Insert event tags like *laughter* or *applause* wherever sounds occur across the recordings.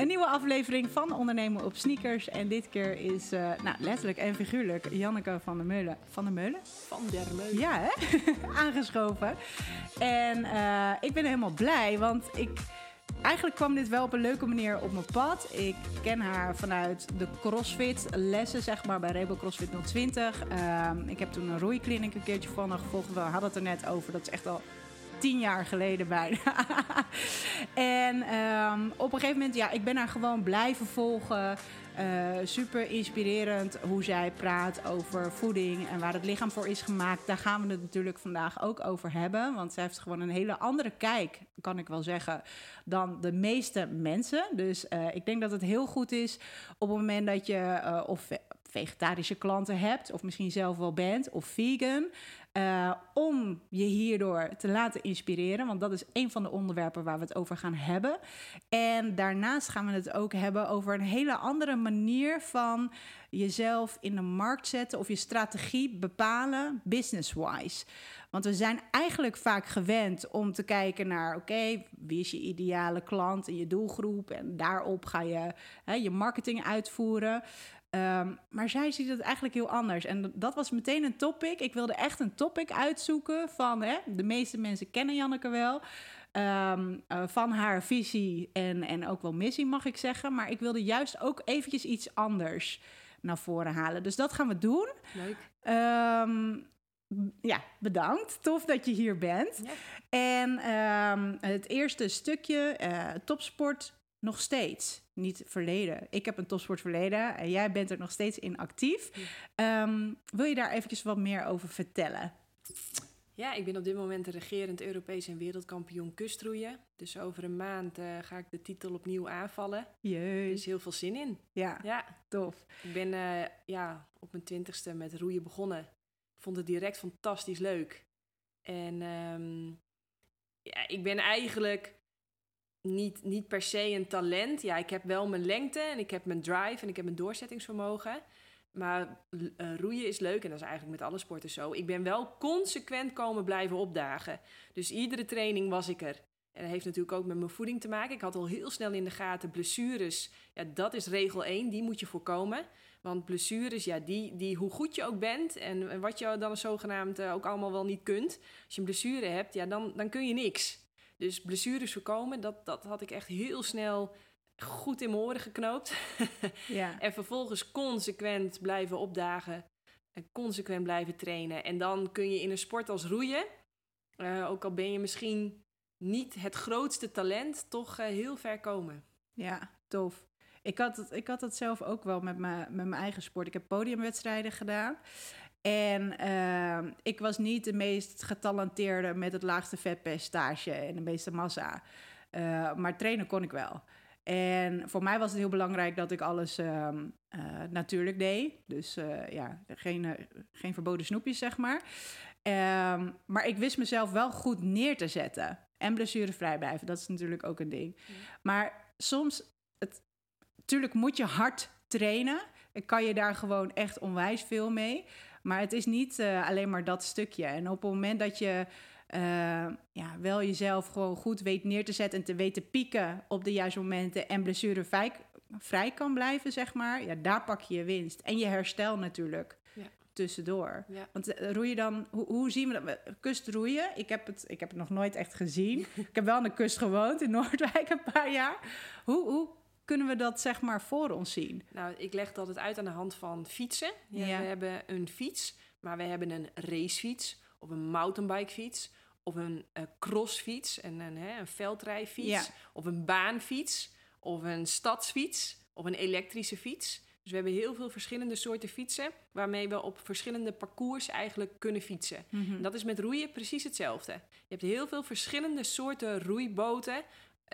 Een nieuwe aflevering van Ondernemen op Sneakers. En dit keer is, uh, nou, letterlijk en figuurlijk, Janneke van der Meulen. Van der Meulen? Van der Meulen. Ja, hè? *laughs* Aangeschoven. En uh, ik ben helemaal blij, want ik... Eigenlijk kwam dit wel op een leuke manier op mijn pad. Ik ken haar vanuit de CrossFit lessen, zeg maar, bij Rebel CrossFit 020. Uh, ik heb toen een roeikliniek een keertje van haar gevolgd. We hadden het er net over. Dat is echt al tien jaar geleden bijna. *laughs* en um, op een gegeven moment, ja, ik ben haar gewoon blijven volgen. Uh, super inspirerend hoe zij praat over voeding en waar het lichaam voor is gemaakt. Daar gaan we het natuurlijk vandaag ook over hebben. Want zij heeft gewoon een hele andere kijk, kan ik wel zeggen, dan de meeste mensen. Dus uh, ik denk dat het heel goed is op het moment dat je uh, of vegetarische klanten hebt, of misschien zelf wel bent, of vegan. Uh, om je hierdoor te laten inspireren. Want dat is een van de onderwerpen waar we het over gaan hebben. En daarnaast gaan we het ook hebben over een hele andere manier van jezelf in de markt zetten of je strategie bepalen, business-wise. Want we zijn eigenlijk vaak gewend om te kijken naar: oké, wie is je ideale klant en je doelgroep? En daarop ga je hè, je marketing uitvoeren. Um, maar zij ziet het eigenlijk heel anders. En dat was meteen een topic. Ik wilde echt een topic uitzoeken van... Hè, de meeste mensen kennen Janneke wel... Um, uh, van haar visie en, en ook wel missie, mag ik zeggen. Maar ik wilde juist ook eventjes iets anders naar voren halen. Dus dat gaan we doen. Leuk. Um, ja, bedankt. Tof dat je hier bent. Ja. En het eerste stukje, uh, topsport, nog steeds. Niet verleden. Ik heb een topsportverleden en jij bent er nog steeds in actief. Um, wil je daar eventjes wat meer over vertellen? Ja, ik ben op dit moment de regerend Europees en wereldkampioen kustroeien. Dus over een maand uh, ga ik de titel opnieuw aanvallen. Jeus. Er is heel veel zin in. Ja, ja. tof. Ik ben uh, ja, op mijn twintigste met roeien begonnen. Ik vond het direct fantastisch leuk. En um, ja, ik ben eigenlijk niet, niet per se een talent. Ja, ik heb wel mijn lengte en ik heb mijn drive en ik heb mijn doorzettingsvermogen. Maar uh, roeien is leuk en dat is eigenlijk met alle sporten zo. Ik ben wel consequent komen blijven opdagen. Dus iedere training was ik er. En dat heeft natuurlijk ook met mijn voeding te maken. Ik had al heel snel in de gaten blessures. Ja, dat is regel 1, die moet je voorkomen. Want blessures, ja, die, die hoe goed je ook bent en, en wat je dan zogenaamd uh, ook allemaal wel niet kunt. Als je een blessure hebt, ja, dan, dan kun je niks. Dus blessures voorkomen, dat, dat had ik echt heel snel goed in mijn oren geknoopt. *laughs* ja. En vervolgens consequent blijven opdagen. En consequent blijven trainen. En dan kun je in een sport als roeien, uh, ook al ben je misschien niet het grootste talent, toch uh, heel ver komen. Ja, tof. Ik had het, ik had het zelf ook wel met, mijn met mijn eigen sport. Ik heb podiumwedstrijden gedaan. En uh, ik was niet de meest getalenteerde met het laagste vetpercentage en de meeste massa. Uh, maar trainen kon ik wel. En voor mij was het heel belangrijk dat ik alles uh, natuurlijk deed. Dus eh, ja, geen, geen verboden snoepjes, zeg maar. Ehm, maar ik wist mezelf wel goed neer te zetten. En blessurevrij blijven, dat is natuurlijk ook een ding. Maar soms, het, natuurlijk moet je hard trainen. En kan je daar gewoon echt onwijs veel mee. Maar het is niet uh, alleen maar dat stukje. En op het moment dat je uh, ja, wel jezelf gewoon goed weet neer te zetten en te weten pieken op de juiste momenten en blessurevrij vrij kan blijven, zeg maar, ja, daar pak je je winst. En je herstel natuurlijk. Ja. Tussendoor. Ja. Want uh, roeien dan, hoe, hoe, zien we dat? Kust roeien, ik heb, het, ik heb het nog nooit echt gezien. *laughs* ik heb wel aan de kust gewoond in Noordwijk een paar jaar. Hoe, hoe kunnen we dat zeg maar voor ons zien? Nou, ik leg dat altijd uit aan de hand van fietsen. Ja, ja. We hebben een fiets, maar we hebben een racefiets of een mountainbikefiets of een uh, crossfiets, en een, hè, een veldrijfiets ja. of een baanfiets of een stadsfiets of een elektrische fiets. Dus we hebben heel veel verschillende soorten fietsen waarmee we op verschillende parcours eigenlijk kunnen fietsen. Mhm. Dat is met roeien precies hetzelfde. Je hebt heel veel verschillende soorten roeiboten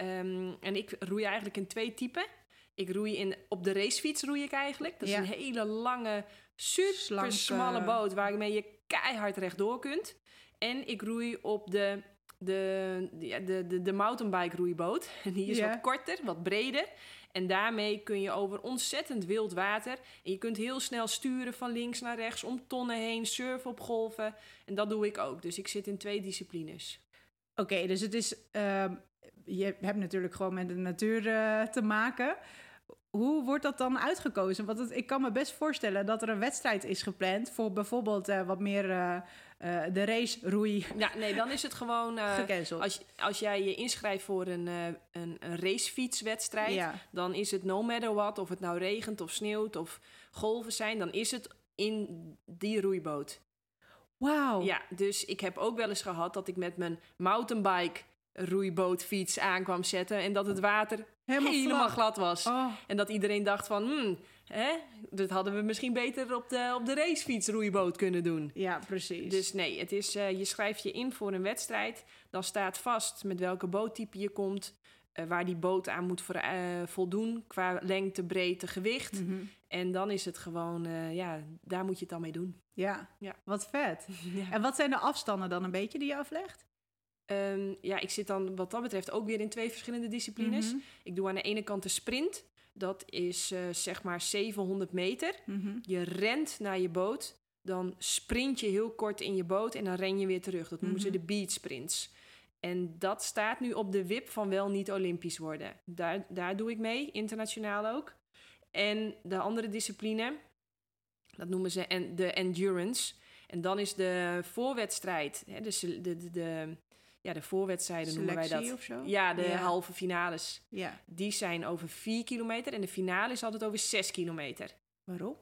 Um, en ik roei eigenlijk in twee typen. Ik roei in, op de racefiets roei ik eigenlijk. Dat is Ja. een hele lange, super Slanke- smalle boot waarmee je keihard rechtdoor kunt. En ik roei op de, de, de, de, de, mountainbike roeiboot. *laughs* En die is Ja. wat korter, wat breder. En daarmee kun je over ontzettend wild water. En je kunt heel snel sturen van links naar rechts, om tonnen heen, surfen op golven. En dat doe ik ook. Dus ik zit in twee disciplines. Oké, dus het is. ehm, je hebt natuurlijk gewoon met de natuur uh, te maken. Hoe wordt dat dan uitgekozen? Want het, ik kan me best voorstellen dat er een wedstrijd is gepland voor bijvoorbeeld uh, wat meer uh, de race roei. Ja, nee, dan is het gewoon. als, als jij je inschrijft voor een, een, een racefietswedstrijd, ja. dan is het no matter what, of het nou regent of sneeuwt of golven zijn, dan is het in die roeiboot. Wauw. Ja, dus ik heb ook wel eens gehad dat ik met mijn mountainbike roeibootfiets aan kwam zetten en dat het water helemaal, glad was. Oh. En dat iedereen dacht van, hmm, hè, dat hadden we misschien beter op de, op de racefiets roeiboot kunnen doen. Ja, precies. Dus nee, het is, uh, je schrijft je in voor een wedstrijd. Dan staat vast met welke boottype je komt. Uh, waar die boot aan moet voor, uh, voldoen qua lengte, breedte, gewicht. Mm -hmm. En dan is het gewoon, ja, daar moet je het dan mee doen. Ja, ja. wat vet. *laughs* Ja. En wat zijn de afstanden dan een beetje die je aflegt? Um, ja, ik zit dan wat dat betreft ook weer in twee verschillende disciplines. Mm -hmm. Ik doe aan de ene kant de sprint. Dat is uh, zeg maar 700 meter. Mm -hmm. Je rent naar je boot. Dan sprint je heel kort in je boot en dan ren je weer terug. Dat noemen Mhm. ze de beat sprints. En dat staat nu op de wip van wel niet Olympisch worden. Daar, daar doe ik mee, internationaal ook. En de andere discipline, dat noemen ze en, de endurance. En dan is de voorwedstrijd, hè, dus de, de, de, ja, de voorwedstrijden noemen wij dat. of zo? Ja, de Ja. halve finales. Ja. Die zijn over 4 kilometer en de finale is altijd over 6 kilometer. Waarom?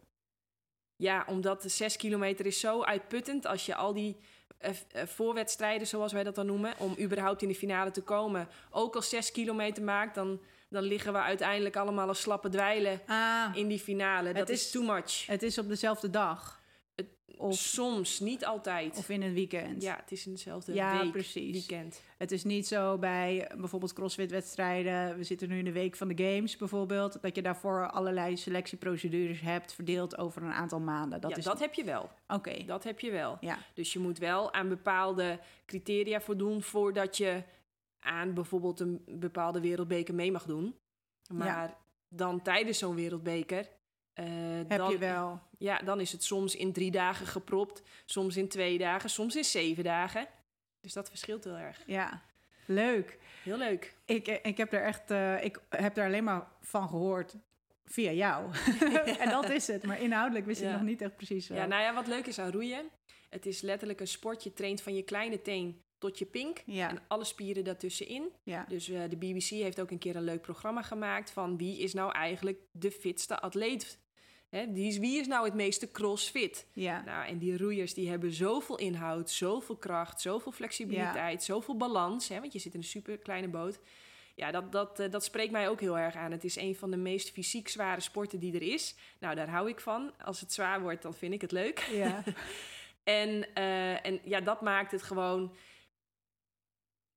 Ja, omdat de 6 kilometer is zo uitputtend als je al die eh, eh, voorwedstrijden, zoals wij dat dan noemen, om überhaupt in de finale te komen, ook al 6 kilometer maakt, dan, dan liggen we uiteindelijk allemaal als slappe dwijlen Ah, in die finale. Dat is- is too much. het is op dezelfde dag. Of, Soms, niet altijd. of in een weekend. ja, het is in dezelfde Ja, week, precies. weekend. Het is niet zo bij bijvoorbeeld crossfit-wedstrijden. We zitten nu in de week van de games bijvoorbeeld. Dat je daarvoor allerlei selectieprocedures hebt verdeeld over een aantal maanden. Dat ja, is dat heb je wel. Oké. Dat heb je wel. Ja. Dus je moet wel aan bepaalde criteria voldoen voordat je aan bijvoorbeeld een bepaalde wereldbeker mee mag doen. Maar dan tijdens zo'n wereldbeker. eh, Heb dan, je wel. Ja, dan is het soms in drie dagen gepropt, soms in twee dagen, soms in zeven dagen. Dus dat verschilt heel erg. Ja. Leuk. Heel leuk. Ik, eh, ik heb er echt, eh, ik heb daar alleen maar van gehoord via jou. *laughs* en dat is het. Maar inhoudelijk wist ik nog niet echt precies wel. Ja, nou ja, wat leuk is aan roeien. Het is letterlijk een sport. Je traint van je kleine teen tot je pink. Ja. En alle spieren daartussenin. ja. Dus eh, de BBC heeft ook een keer een leuk programma gemaakt van wie is nou eigenlijk de fitste atleet. Hè, die is, wie is nou het meeste crossfit? ja. Nou, en die roeiers die hebben zoveel inhoud, zoveel kracht, zoveel flexibiliteit, zoveel balans. Hè, want je zit in een super kleine boot. Ja, dat, dat, eh, dat spreekt mij ook heel erg aan. Het is een van de meest fysiek zware sporten die er is. Nou, daar hou ik van. Als het zwaar wordt, dan vind ik het leuk. ja. *laughs* En, eh, en ja, dat maakt het gewoon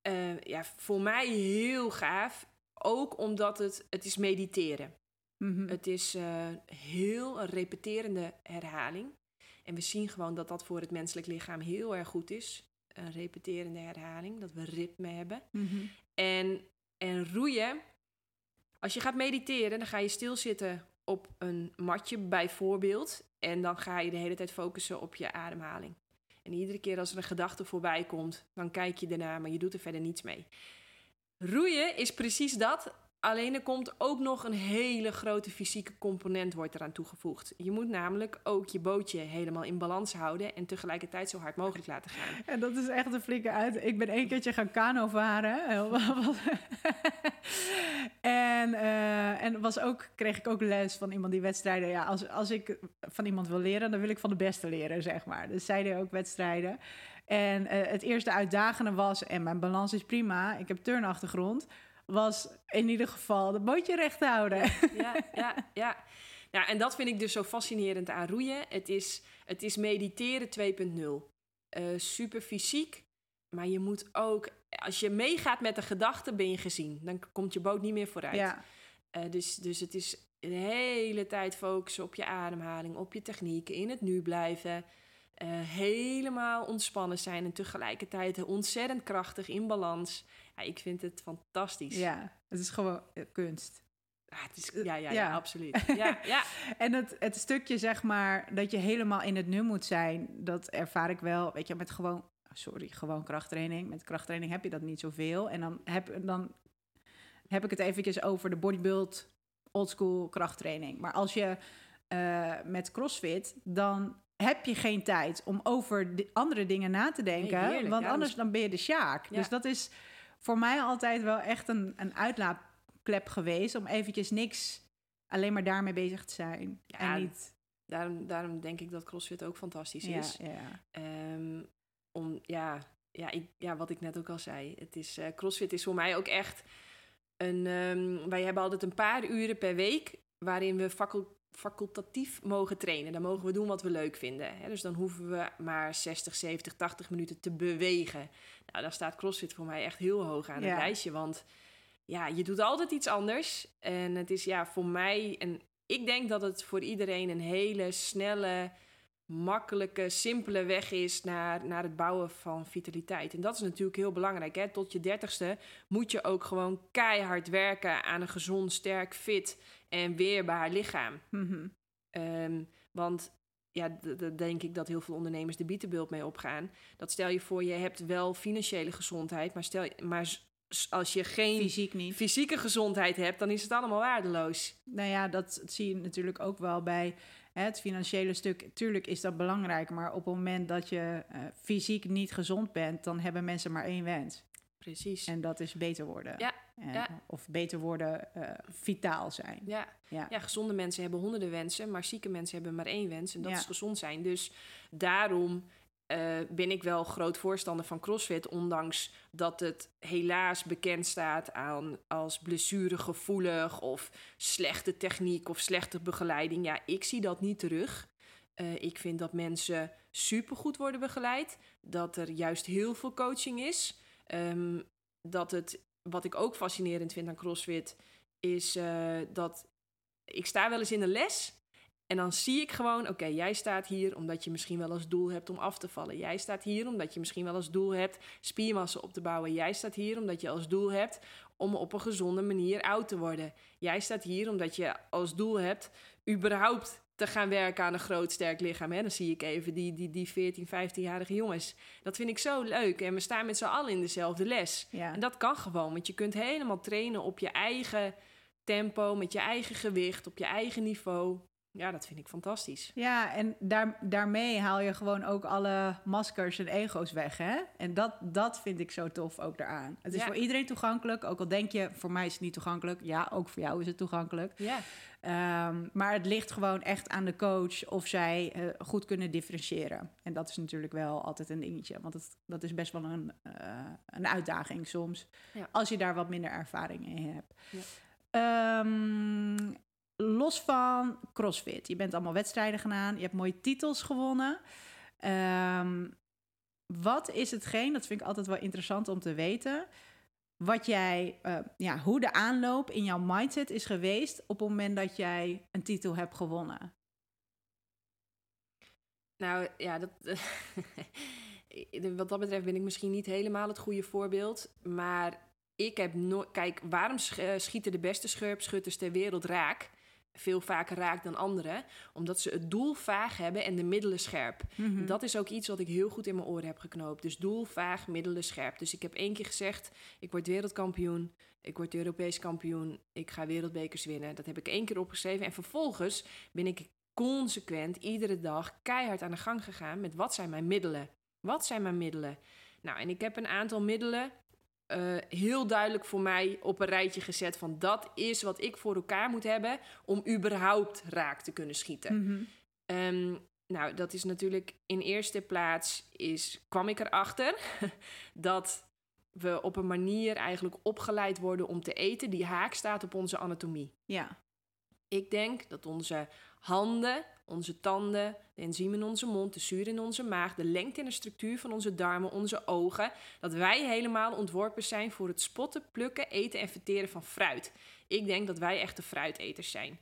eh, ja, voor mij heel gaaf. Ook omdat het, het is mediteren. Mhm. Het is eh, heel een repeterende herhaling. En we zien gewoon dat dat voor het menselijk lichaam heel erg goed is. Een repeterende herhaling, dat we ritme hebben. Mhm. En, en roeien, als je gaat mediteren, dan ga je stilzitten op een matje bijvoorbeeld. En dan ga je de hele tijd focussen op je ademhaling. En iedere keer als er een gedachte voorbij komt, dan kijk je ernaar, maar je doet er verder niets mee. Roeien is precies dat. Alleen er komt ook nog een hele grote fysieke component wordt eraan toegevoegd. Je moet namelijk ook je bootje helemaal in balans houden en tegelijkertijd zo hard mogelijk laten gaan. En dat is echt een flinke uit. Ik ben één keertje gaan kano varen. *laughs* en eh, en was ook, kreeg ik ook les van iemand die wedstrijden... Ja, als, als ik van iemand wil leren, dan wil ik van de beste leren, zeg maar. Dus zij ook wedstrijden. En eh, het eerste uitdagende was, en mijn balans is prima, ik heb turnachtergrond... was in ieder geval het bootje recht houden. ja, ja, ja. Nou, en dat vind ik dus zo fascinerend aan roeien. Het is, het is mediteren 2.0. Eh, super fysiek, maar je moet ook... Als je meegaat met de gedachte, ben je gezien. Dan komt je boot niet meer vooruit. Ja, Eh, dus, dus het is de hele tijd focussen op je ademhaling, op je techniek, in het nu blijven. eh, helemaal ontspannen zijn en tegelijkertijd ontzettend krachtig in balans. Ja, ik vind het fantastisch. ja, het is gewoon eh, kunst. Ah, het is, ja, ja, ja, Ja. absoluut. *laughs* Ja, ja. En het, het stukje, zeg maar, dat je helemaal in het nu moet zijn, dat ervaar ik wel, weet je, met gewoon sorry, gewoon krachttraining. Met krachttraining heb je dat niet zoveel. En dan heb, dan heb ik het eventjes over de bodybuild oldschool krachttraining. Maar als je uh, met CrossFit, dan heb je geen tijd om over andere dingen na te denken. want anders dan ben je de sjaak. Dus dat is voor mij altijd wel echt een, een uitlaatklep geweest... om eventjes niks alleen maar daarmee bezig te zijn. Ja, en niet... daarom, daarom denk ik dat CrossFit ook fantastisch is. Ja, um, om, ja, ja, ik, ja, wat ik net ook al zei. Het is, uh, CrossFit is voor mij ook echt een... Um, wij hebben altijd een paar uren per week... waarin we facul facultatief mogen trainen. Dan mogen we doen wat we leuk vinden. Hè? Dus dan hoeven we maar 60, 70, 80 minuten te bewegen. Nou, dan staat CrossFit voor mij echt heel hoog aan het lijstje. Want ja, je doet altijd iets anders. En het is ja, voor mij... En ik denk dat het voor iedereen een hele snelle makkelijke, simpele weg is naar, naar het bouwen van vitaliteit. En dat is natuurlijk heel belangrijk. Hè? Tot je dertigste moet je ook gewoon keihard werken aan een gezond, sterk, fit en weerbaar lichaam. Mm want ja, daar denk ik dat heel veel ondernemers de bietenbeeld mee opgaan. Dat stel je voor, je hebt wel financiële gezondheid, maar, stel, maar als je geen Fysiek niet. fysieke gezondheid hebt, dan is het allemaal waardeloos. Nou ja, dat zie je natuurlijk ook wel bij het financiële stuk, tuurlijk is dat belangrijk, maar op het moment dat je uh, fysiek niet gezond bent, dan hebben mensen maar één wens. Precies. En dat is beter worden. Ja. ja. Of beter worden, uh, vitaal zijn. Ja. ja. Ja. gezonde mensen hebben honderden wensen, maar zieke mensen hebben maar één wens en dat is gezond zijn. Dus daarom uh, ben ik wel groot voorstander van CrossFit, ondanks dat het helaas bekend staat aan als blessuregevoelig of slechte techniek of slechte begeleiding. Ja, ik zie dat niet terug. Uh, ik vind dat mensen supergoed worden begeleid, dat er juist heel veel coaching is. Um, dat het, wat ik ook fascinerend vind aan CrossFit, is uh, dat ik sta wel eens in de les en dan zie ik gewoon, oké, jij staat hier omdat je misschien wel als doel hebt om af te vallen. Jij staat hier omdat je misschien wel als doel hebt spiermassa op te bouwen. Jij staat hier omdat je als doel hebt om op een gezonde manier oud te worden. Jij staat hier omdat je als doel hebt überhaupt te gaan werken aan een groot sterk lichaam. Hè? Dan zie ik even die, die, die 14, 15-jarige jongens. Dat vind ik zo leuk. En we staan met z'n allen in dezelfde les. Ja. En dat kan gewoon, want je kunt helemaal trainen op je eigen tempo, met je eigen gewicht, op je eigen niveau. Ja, dat vind ik fantastisch. Ja, en daar, daarmee haal je gewoon ook alle maskers en ego's weg, hè? En dat, dat vind ik zo tof ook daaraan. Het is voor iedereen toegankelijk, ook al denk je, voor mij is het niet toegankelijk. Ja, ook voor jou is het toegankelijk. Ja. Um, maar het ligt gewoon echt aan de coach of zij uh, goed kunnen differentiëren. En dat is natuurlijk wel altijd een dingetje, want het, dat is best wel een, uh, een uitdaging soms, ja. als je daar wat minder ervaring in hebt. Ja. Um, los van CrossFit. Je bent allemaal wedstrijden gedaan. Je hebt mooie titels gewonnen. Um, wat is hetgeen, dat vind ik altijd wel interessant om te weten... wat jij, uh, ja, hoe de aanloop in jouw mindset is geweest... op het moment dat jij een titel hebt gewonnen? Nou, ja, dat... *laughs* wat dat betreft ben ik misschien niet helemaal het goede voorbeeld. Maar ik heb nooit. Kijk, waarom schieten de beste schurpschutters ter wereld raak? Veel vaker raakt dan anderen. Omdat ze het doel vaag hebben en de middelen scherp. Mhm. Dat is ook iets wat ik heel goed in mijn oren heb geknoopt. Dus doel vaag, middelen scherp. Dus ik heb één keer gezegd, ik word wereldkampioen. Ik word Europees kampioen. Ik ga wereldbekers winnen. Dat heb ik één keer opgeschreven. En vervolgens ben ik consequent iedere dag keihard aan de gang gegaan met wat zijn mijn middelen? Wat zijn mijn middelen? Nou, en ik heb een aantal middelen uh, heel duidelijk voor mij op een rijtje gezet van dat is wat ik voor elkaar moet hebben om überhaupt raak te kunnen schieten. Mm um, nou, dat is natuurlijk in eerste plaats is, kwam ik erachter *laughs* dat we op een manier eigenlijk opgeleid worden om te eten die haak staat op onze anatomie. Ja. Ik denk dat onze handen onze tanden, de enzymen in onze mond, de zuur in onze maag, de lengte en de structuur van onze darmen, onze ogen. Dat wij helemaal ontworpen zijn voor het spotten, plukken, eten en verteren van fruit. Ik denk dat wij echte fruiteters zijn.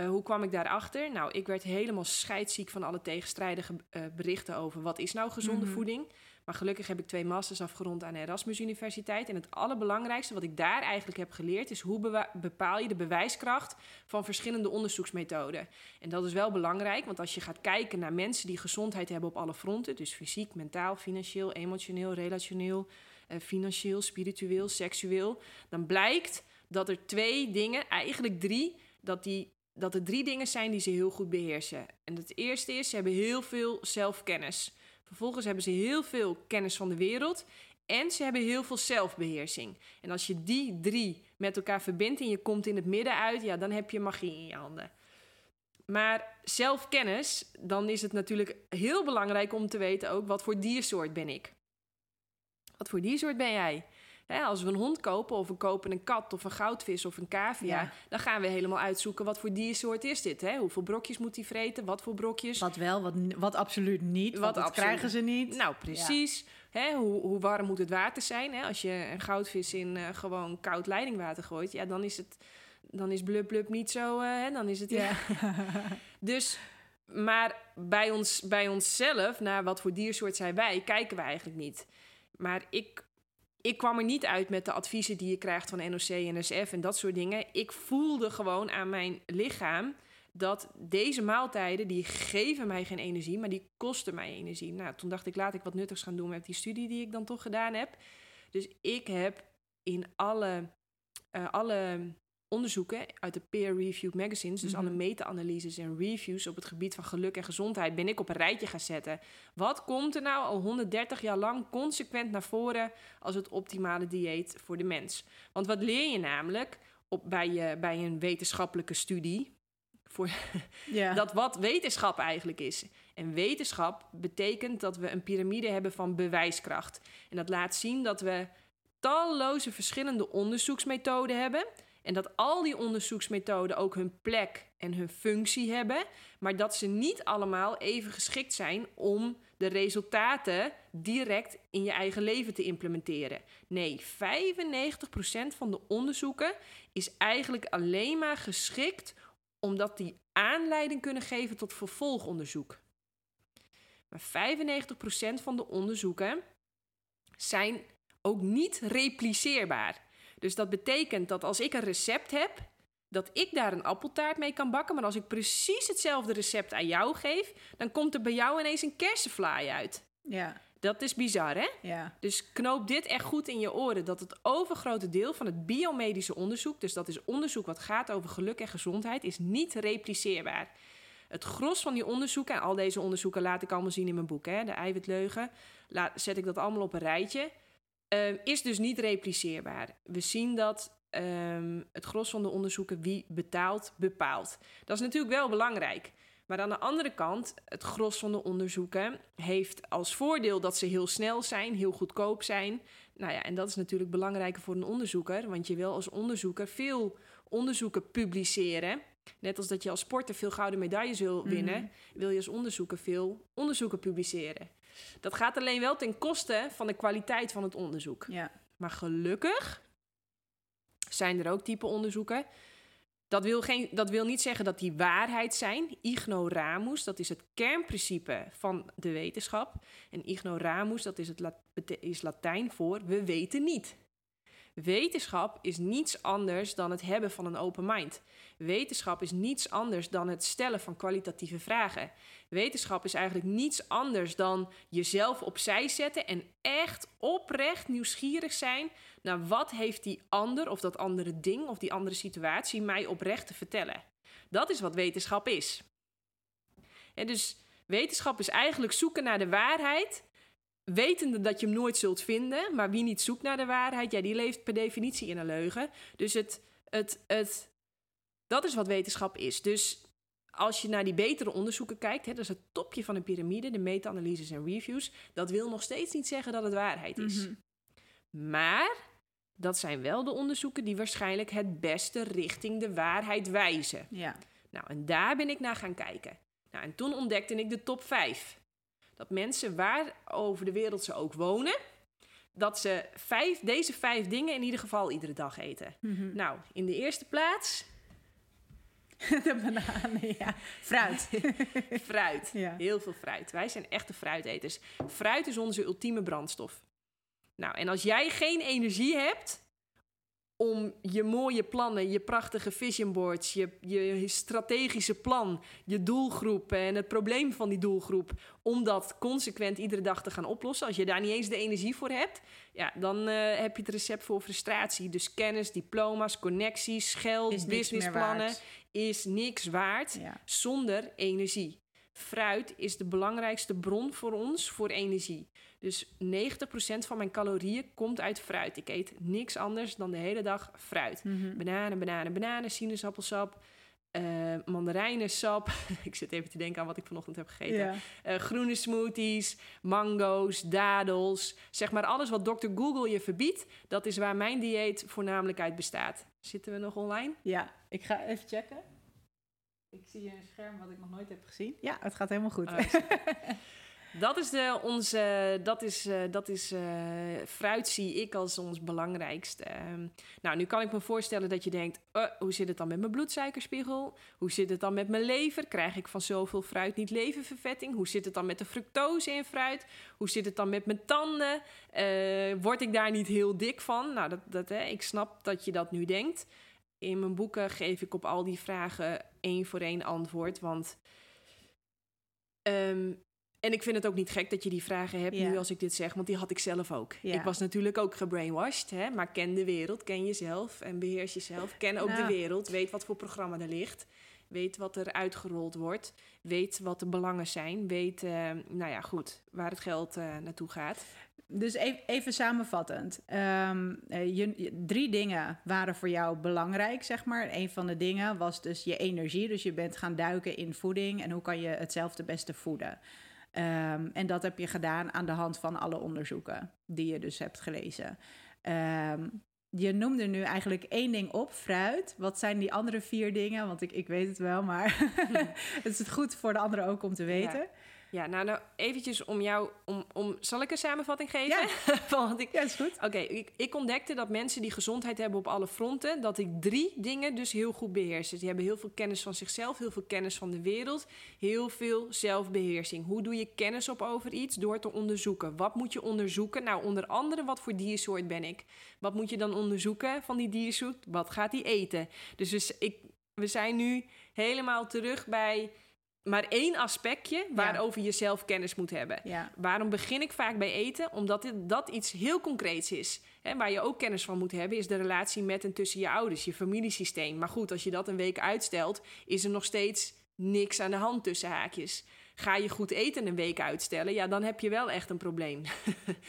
Uh, hoe kwam ik daarachter? Nou, ik werd helemaal scheidsziek van alle tegenstrijdige uh, berichten over wat is nou gezonde mm -hmm. voeding. Maar gelukkig heb ik twee masters afgerond aan de Erasmus Universiteit. En het allerbelangrijkste wat ik daar eigenlijk heb geleerd is hoe bepaal je de bewijskracht van verschillende onderzoeksmethoden. En dat is wel belangrijk, want als je gaat kijken naar mensen die gezondheid hebben op alle fronten, dus fysiek, mentaal, financieel, emotioneel, relationeel, eh, financieel, spiritueel, seksueel, dan blijkt dat er twee dingen, eigenlijk drie, dat, die, dat er drie dingen zijn die ze heel goed beheersen. En het eerste is, ze hebben heel veel zelfkennis. Vervolgens hebben ze heel veel kennis van de wereld. En ze hebben heel veel zelfbeheersing. En als je die drie met elkaar verbindt en je komt in het midden uit, ja, dan heb je magie in je handen. Maar zelfkennis, dan is het natuurlijk heel belangrijk om te weten ook wat voor diersoort ben ik. Wat voor diersoort ben jij? Als we een hond kopen of we kopen een kat of een goudvis of een cavia, dan gaan we helemaal uitzoeken wat voor diersoort is dit. Hè? Hoeveel brokjes moet hij vreten? Wat voor brokjes? Wat wel, wat, wat absoluut niet. Wat krijgen ze niet. Nou, precies. Hè, hoe, hoe, warm moet het water zijn? Hè? Als je een goudvis in uh, gewoon koud leidingwater gooit, ja, dan is het dan is blub blub niet zo. Uh, hè? Dan is het ja. *laughs* dus maar bij, ons, bij onszelf, naar wat voor diersoort zijn wij, kijken we eigenlijk niet. Maar ik ik kwam er niet uit met de adviezen die je krijgt van NOC, NSF en dat soort dingen. Ik voelde gewoon aan mijn lichaam dat deze maaltijden, die geven mij geen energie, maar die kosten mij energie. Nou, toen dacht ik, laat ik wat nuttigs gaan doen met die studie die ik dan toch gedaan heb. Dus ik heb in alle, uh, alle onderzoeken uit de peer-reviewed magazines, dus alle mhm. meta-analyses en reviews op het gebied van geluk en gezondheid, ben ik op een rijtje gaan zetten. Wat komt er nou al 130 jaar lang consequent naar voren als het optimale dieet voor de mens? Want wat leer je namelijk op, bij, je, bij een wetenschappelijke studie? Voor *laughs* dat wat wetenschap eigenlijk is. En wetenschap betekent dat we een piramide hebben van bewijskracht. En dat laat zien dat we talloze verschillende onderzoeksmethoden hebben en dat al die onderzoeksmethoden ook hun plek en hun functie hebben, maar dat ze niet allemaal even geschikt zijn om de resultaten direct in je eigen leven te implementeren. Nee, 95% van de onderzoeken is eigenlijk alleen maar geschikt omdat die aanleiding kunnen geven tot vervolgonderzoek. Maar 95% van de onderzoeken zijn ook niet repliceerbaar. Dus dat betekent dat als ik een recept heb, dat ik daar een appeltaart mee kan bakken. Maar als ik precies hetzelfde recept aan jou geef, dan komt er bij jou ineens een kersenvlaai uit. Ja. Dat is bizar, hè? Ja. Dus knoop dit echt goed in je oren. Dat het overgrote deel van het biomedische onderzoek... dus dat is onderzoek wat gaat over geluk en gezondheid... is niet repliceerbaar. Het gros van die onderzoeken... en al deze onderzoeken laat ik allemaal zien in mijn boek... Hè, de eiwitleugen, laat, zet ik dat allemaal op een rijtje... Ehm, is dus niet repliceerbaar. We zien dat um, het gros van de onderzoeken wie betaalt, bepaalt. Dat is natuurlijk wel belangrijk. Maar aan de andere kant, het gros van de onderzoeken heeft als voordeel dat ze heel snel zijn, heel goedkoop zijn. Nou ja, en dat is natuurlijk belangrijker voor een onderzoeker, want je wil als onderzoeker veel onderzoeken publiceren. Net als dat je als sporter veel gouden medailles wil winnen, mhm. wil je als onderzoeker veel onderzoeken publiceren. Dat gaat alleen wel ten koste van de kwaliteit van het onderzoek. Ja. Maar gelukkig zijn er ook type onderzoeken. Dat wil, geen, dat wil niet zeggen dat die waarheid zijn. Ignoramus, dat is het kernprincipe van de wetenschap. En ignoramus, dat is, het is Latijn voor we weten niet. Wetenschap is niets anders dan het hebben van een open mind. Wetenschap is niets anders dan het stellen van kwalitatieve vragen. Wetenschap is eigenlijk niets anders dan jezelf opzij zetten en echt oprecht nieuwsgierig zijn naar wat heeft die ander of dat andere ding of die andere situatie mij oprecht te vertellen. Dat is wat wetenschap is. En dus wetenschap is eigenlijk zoeken naar de waarheid wetende dat je hem nooit zult vinden. Maar wie niet zoekt naar de waarheid, ja, die leeft per definitie in een leugen. Dus het, het, het, dat is wat wetenschap is. Dus als je naar die betere onderzoeken kijkt, hè, dat is het topje van een piramide, de meta-analyses en reviews, dat wil nog steeds niet zeggen dat het waarheid is. Mhm. Maar dat zijn wel de onderzoeken die waarschijnlijk het beste richting de waarheid wijzen. Ja. Nou, en daar ben ik naar gaan kijken. Nou, en toen ontdekte ik de top 5 dat mensen waar over de wereld ze ook wonen, dat ze vijf, deze vijf dingen in ieder geval iedere dag eten. Mhm. Nou, in de eerste plaats *laughs* De bananen, ja. Fruit. *laughs* fruit. Ja. Heel veel fruit. Wij zijn echte fruiteters. Fruit is onze ultieme brandstof. Nou, en als jij geen energie hebt om je mooie plannen, je prachtige vision boards, je, je strategische plan, je doelgroep en het probleem van die doelgroep, om dat consequent iedere dag te gaan oplossen. Als je daar niet eens de energie voor hebt, ja, dan eh, heb je het recept voor frustratie. Dus kennis, diploma's, connecties, geld, businessplannen is niks waard Ja. zonder energie. Fruit is de belangrijkste bron voor ons voor energie. Dus 90% van mijn calorieën komt uit fruit. Ik eet niks anders dan de hele dag fruit. Mhm. Bananen, bananen, bananen, sinaasappelsap, eh mandarijnensap. *laughs* ik zit even te denken aan wat ik vanochtend heb gegeten. Eh, groene smoothies, mango's, dadels. Zeg maar alles wat Dr. Google je verbiedt. Dat is waar mijn dieet voornamelijk uit bestaat. Zitten we nog online? ja, ik ga even checken. Ik zie hier een scherm wat ik nog nooit heb gezien. Ja, het gaat helemaal goed. Oh, *laughs* Dat is de, onze, dat is, eh, dat is eh, fruit zie ik als ons belangrijkste. Ehm, nou, nu kan ik me voorstellen dat je denkt, eh, hoe zit het dan met mijn bloedsuikerspiegel? Hoe zit het dan met mijn lever? Krijg ik van zoveel fruit niet leververvetting? Hoe zit het dan met de fructose in fruit? Hoe zit het dan met mijn tanden? Word ik daar niet heel dik van? Nou, dat, dat, hè, ik snap dat je dat nu denkt. In mijn boeken geef ik op al die vragen één voor één antwoord, want... ehm, en ik vind het ook niet gek dat je die vragen hebt Ja. nu als ik dit zeg, want die had ik zelf ook. Ja. Ik was natuurlijk ook gebrainwashed, hè? maar ken de wereld, ken jezelf en beheers jezelf. Ken ook Nou. de wereld, weet wat voor programma er ligt. Weet wat er uitgerold wordt. Weet wat de belangen zijn. Weet, eh, nou ja, goed, waar het geld eh, naartoe gaat. Dus even, even samenvattend. Ehm, eh, je, je- drie dingen waren voor jou belangrijk, zeg maar. Een van de dingen was dus je energie. Dus je bent gaan duiken in voeding en hoe kan je het zelf de beste voeden. Ehm, en dat heb je gedaan aan de hand van alle onderzoeken die je dus hebt gelezen. Ehm, je noemde nu eigenlijk één ding op, fruit. Wat zijn die andere vier dingen? Want ik, ik weet het wel, maar *laughs* het is goed voor de anderen ook om te weten. Ja, nou, nou eventjes om jou... Om, om, zal ik een samenvatting geven? *laughs* Ja. Van wat ik, Ja, is goed. Oké, ik, ik ontdekte dat mensen die gezondheid hebben op alle fronten, dat ik drie dingen dus heel goed beheers. Dus die hebben heel veel kennis van zichzelf, heel veel kennis van de wereld, heel veel zelfbeheersing. Hoe doe je kennis op over iets? Door te onderzoeken. Wat moet je onderzoeken? Nou, onder andere, wat voor diersoort ben ik? Wat moet je dan onderzoeken van die diersoort? Wat gaat die eten? Dus, dus ik, we zijn nu helemaal terug bij maar één aspectje waarover je zelf kennis moet hebben. Ja. Waarom begin ik vaak bij eten? Omdat dit, dat iets heel concreets is. Hè, waar je ook kennis van moet hebben, is de relatie met en tussen je ouders, je familiesysteem. Maar goed, als je dat een week uitstelt, is er nog steeds niks aan de hand tussen haakjes. Ga je goed eten een week uitstellen, ja, dan heb je wel echt een probleem. *laughs*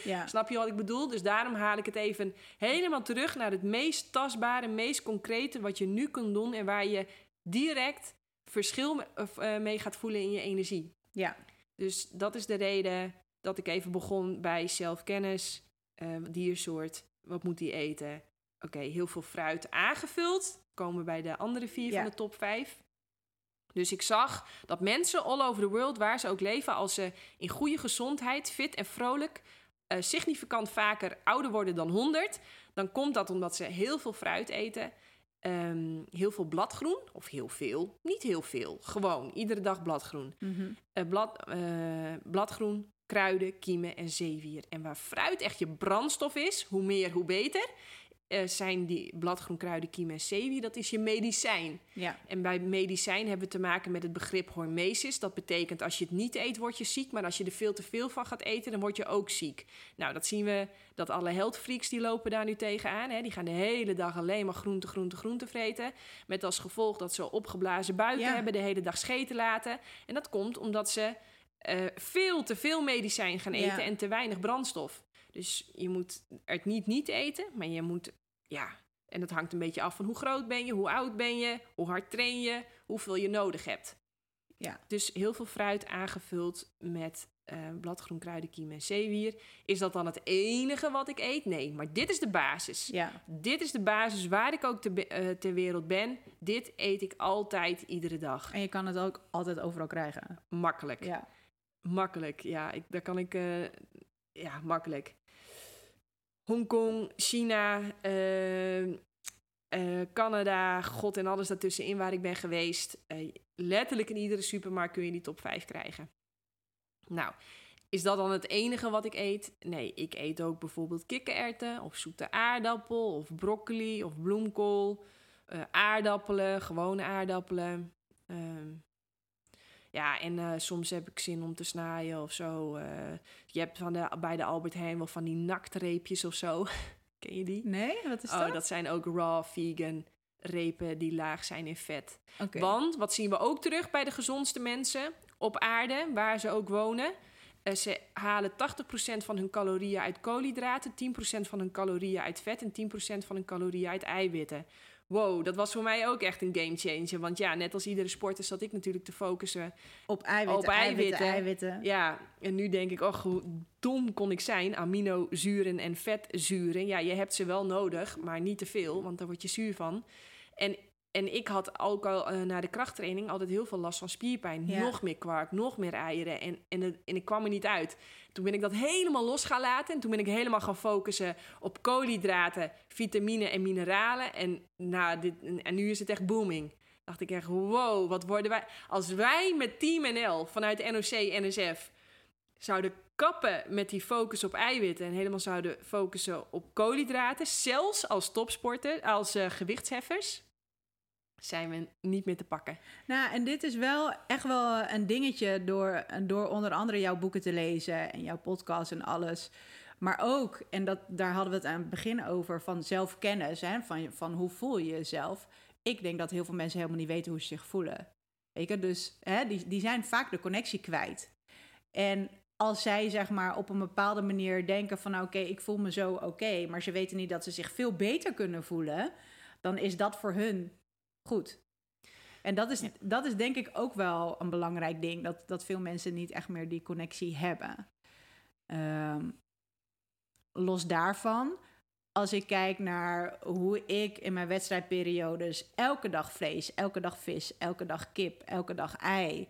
Ja. Snap je wat ik bedoel? Dus daarom haal ik het even helemaal terug naar het meest tastbare, meest concrete wat je nu kunt doen en waar je direct verschil eh, mee gaat voelen in je energie. ja. Dus dat is de reden dat ik even begon bij zelfkennis, eh diersoort, wat moet die eten? Oké, heel veel fruit aangevuld. Komen we bij de andere vier Ja. van de top vijf. Dus ik zag dat mensen all over the world, waar ze ook leven, als ze in goede gezondheid, fit en vrolijk, eh, significant vaker ouder worden dan 100, dan komt dat omdat ze heel veel fruit eten, ehm, heel veel bladgroen, of heel veel, niet heel veel, gewoon iedere dag bladgroen. Mhm. Eh, blad, eh, bladgroen, kruiden, kiemen en zeewier. En waar fruit echt je brandstof is, hoe meer, hoe beter, eh, zijn die bladgroen, kruiden, kiemen en zeewier, dat is je medicijn. Ja. En bij medicijn hebben we te maken met het begrip hormesis. Dat betekent als je het niet eet, word je ziek. Maar als je er veel te veel van gaat eten, dan word je ook ziek. Nou, dat zien we, dat alle health freaks die lopen daar nu tegenaan. Hè? Die gaan de hele dag alleen maar groente, groente, groente vreten. Met als gevolg dat ze opgeblazen buiken Ja. hebben, de hele dag scheten laten. En dat komt omdat ze eh, veel te veel medicijn gaan eten Ja. en te weinig brandstof. Dus je moet het niet niet eten, maar je moet, ja, en dat hangt een beetje af van hoe groot ben je, hoe oud ben je, hoe hard train je, hoeveel je nodig hebt. Ja. Dus heel veel fruit aangevuld met eh bladgroen, kruiden, kiem en zeewier. Is dat dan het enige wat ik eet? Nee, maar dit is de basis. Ja. Dit is de basis waar ik ook te eh, ter wereld ben. Dit eet ik altijd, iedere dag. En je kan het ook altijd overal krijgen. Makkelijk. Ja. Makkelijk, ja. Ik, daar kan ik... eh, ja, makkelijk. Hongkong, China, eh, eh, Canada, God en alles daartussenin waar ik ben geweest. Eh, letterlijk in iedere supermarkt kun je die top 5 krijgen. Nou, is dat dan het enige wat ik eet? Nee, ik eet ook bijvoorbeeld kikkererwten of zoete aardappel of broccoli of bloemkool. eh, aardappelen, gewone aardappelen. Ehm, ja, en eh, soms heb ik zin om te snijden of zo. eh. je hebt van de, bij de Albert Heijn wel van die naktreepjes of zo. *laughs* Ken je die? Nee, wat is Oh, dat? dat zijn ook raw vegan repen die laag zijn in vet. Want, wat zien we ook terug bij de gezondste mensen op aarde, waar ze ook wonen? Eh, ze halen 80% van hun calorieën uit koolhydraten, 10% van hun calorieën uit vet en 10% van hun calorieën uit eiwitten. Wow, dat was voor mij ook echt een game changer. Want ja, net als iedere sporter zat ik natuurlijk te focussen. Op eiwitten, Op eiwitten. eiwitten, eiwitten. Ja, en nu denk ik, oh, hoe dom kon ik zijn? Aminozuren en vetzuren. Ja, je hebt ze wel nodig, maar niet te veel, want daar word je zuur van. En, en ik had ook al eh, na de krachttraining altijd heel veel last van spierpijn. Ja. Nog meer kwark, nog meer eieren. En, en, en ik kwam er niet uit. Toen ben ik dat helemaal los gaan laten. En toen ben ik helemaal gaan focussen op koolhydraten, vitamine en mineralen. En, nou, dit, en nu is het echt booming. Dacht ik echt, wow, wat worden wij... Als wij met Team NL vanuit NOC, NSF zouden kappen met die focus op eiwitten en helemaal zouden focussen op koolhydraten, zelfs als topsporter, als eh, gewichtsheffers, zijn we niet meer te pakken. Nou, en dit is wel echt wel een dingetje door, door onder andere jouw boeken te lezen en jouw podcast en alles. Maar ook, en dat, daar hadden we het aan het begin over, van zelfkennis, hè, van, van hoe voel je jezelf. Ik denk dat heel veel mensen helemaal niet weten hoe ze zich voelen. Weet je, dus hè, die, die zijn vaak de connectie kwijt. En als zij zeg maar op een bepaalde manier denken van oké, ik voel me zo oké, maar ze weten niet dat ze zich veel beter kunnen voelen, dan is dat voor hun goed. En dat is, Ja. dat is denk ik ook wel een belangrijk ding, dat, dat veel mensen niet echt meer die connectie hebben. Ehm, los daarvan, als ik kijk naar hoe ik in mijn wedstrijdperiodes elke dag vlees, elke dag vis, elke dag kip, elke dag ei.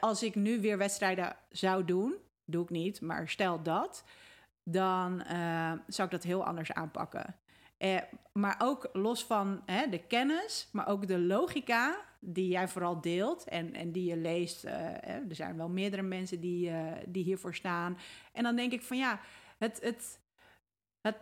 Als ik nu weer wedstrijden zou doen, doe ik niet, maar stel dat, dan eh, zou ik dat heel anders aanpakken. Eh, maar ook los van hè, de kennis, maar ook de logica die jij vooral deelt en, en die je leest. eh, er zijn wel meerdere mensen die, eh, die hiervoor staan. En dan denk ik van ja, het, het, het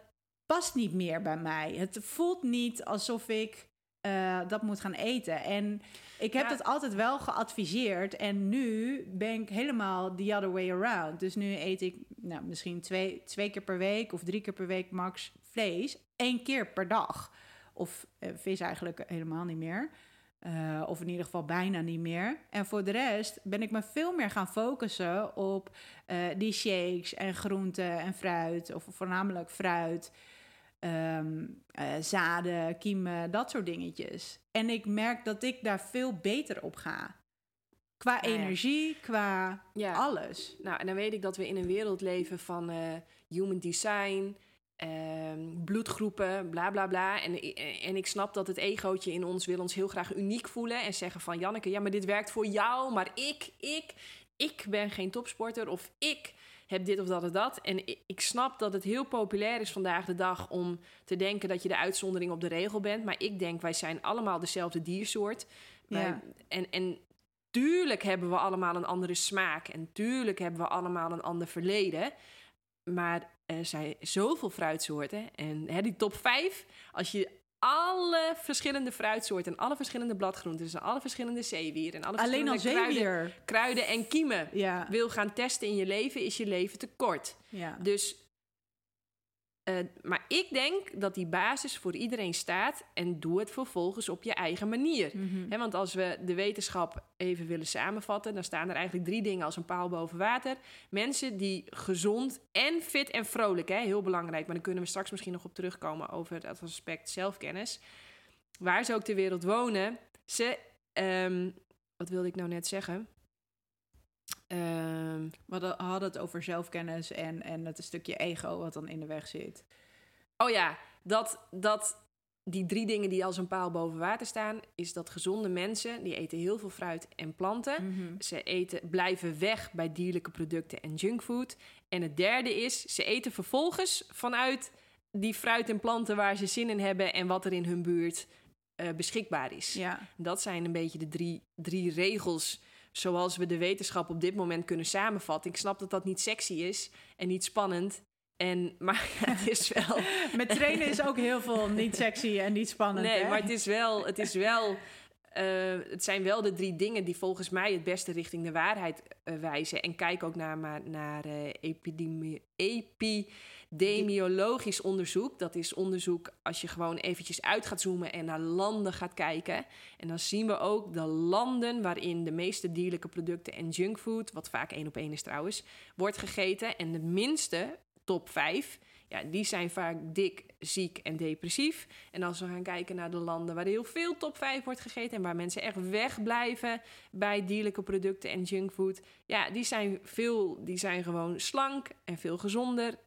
past niet meer bij mij. Het voelt niet alsof ik eh, dat moet gaan eten. En ik heb Ja. dat altijd wel geadviseerd. En nu ben ik helemaal the other way around. Dus nu eet ik nou, misschien twee, twee keer per week of drie keer per week max vlees. Eén keer per dag. Of eh, vis eigenlijk helemaal niet meer. Eh, of in ieder geval bijna niet meer. En voor de rest ben ik me veel meer gaan focussen op die shakes en groenten en fruit. Of voornamelijk fruit. Ehm, eh, zaden, kiemen, dat soort dingetjes. En ik merk dat ik daar veel beter op ga. Qua Nou ja. energie, qua Ja. alles. Nou, en dan weet ik dat we in een wereld leven van eh, human design, ehm, bloedgroepen, bla bla bla. En, en ik snap dat het egootje in ons wil ons heel graag uniek voelen en zeggen van Janneke, ja, maar dit werkt voor jou, maar ik, ik, ik ben geen topsporter of ik heb dit of dat of dat. En ik, ik snap dat het heel populair is vandaag de dag om te denken dat je de uitzondering op de regel bent. Maar ik denk, wij zijn allemaal dezelfde diersoort. Wij- Ja. en, en tuurlijk hebben we allemaal een andere smaak. En tuurlijk hebben we allemaal een ander verleden. Maar er zijn zoveel fruitsoorten. En hè, die top 5, als je alle verschillende fruitsoorten en alle verschillende bladgroenten, en alle verschillende zeewieren en alle Alleen al verschillende kruiden, zeewier. kruiden en kiemen Ja, wil gaan testen in je leven, is je leven te kort. ja. Dus, eh, maar ik denk dat die basis voor iedereen staat en doe het vervolgens op je eigen manier. Mhm. Want als we de wetenschap even willen samenvatten, dan staan er eigenlijk drie dingen als een paal boven water. Mensen die gezond en fit en vrolijk, hè, heel belangrijk, maar dan kunnen we straks misschien nog op terugkomen over dat aspect zelfkennis. Waar ze ook ter wereld wonen, ze, ehm, wat wilde ik nou net zeggen? Ehm, We hadden, het over zelfkennis en, en het stukje ego wat dan in de weg zit. Oh ja, dat, dat die drie dingen die als een paal boven water staan, is dat gezonde mensen die eten heel veel fruit en planten. Mhm. Ze eten, blijven weg bij dierlijke producten en junkfood. En het derde is, ze eten vervolgens vanuit die fruit en planten waar ze zin in hebben en wat er in hun buurt eh, beschikbaar is. Ja. Dat zijn een beetje de drie, drie regels zoals we de wetenschap op dit moment kunnen samenvatten. Ik snap dat dat niet sexy is en niet spannend. En, *laughs* maar het is wel. *laughs* Met trainen is ook heel veel niet sexy en niet spannend. Nee, hè? maar het is wel. Het, is wel eh, het zijn wel de drie dingen die volgens mij het beste richting de waarheid eh, wijzen. En kijk ook naar, naar eh, epidemi- epidemiologisch onderzoek. Dat is onderzoek als je gewoon eventjes uit gaat zoomen en naar landen gaat kijken. En dan zien we ook de landen waarin de meeste dierlijke producten en junkfood, wat vaak één op één is trouwens, wordt gegeten. En de minste top 5, ja, die zijn vaak dik, ziek en depressief. En als we gaan kijken naar de landen waar heel veel top 5 wordt gegeten en waar mensen echt wegblijven bij dierlijke producten en junkfood, ja, die zijn, veel, die zijn gewoon slank en veel gezonder.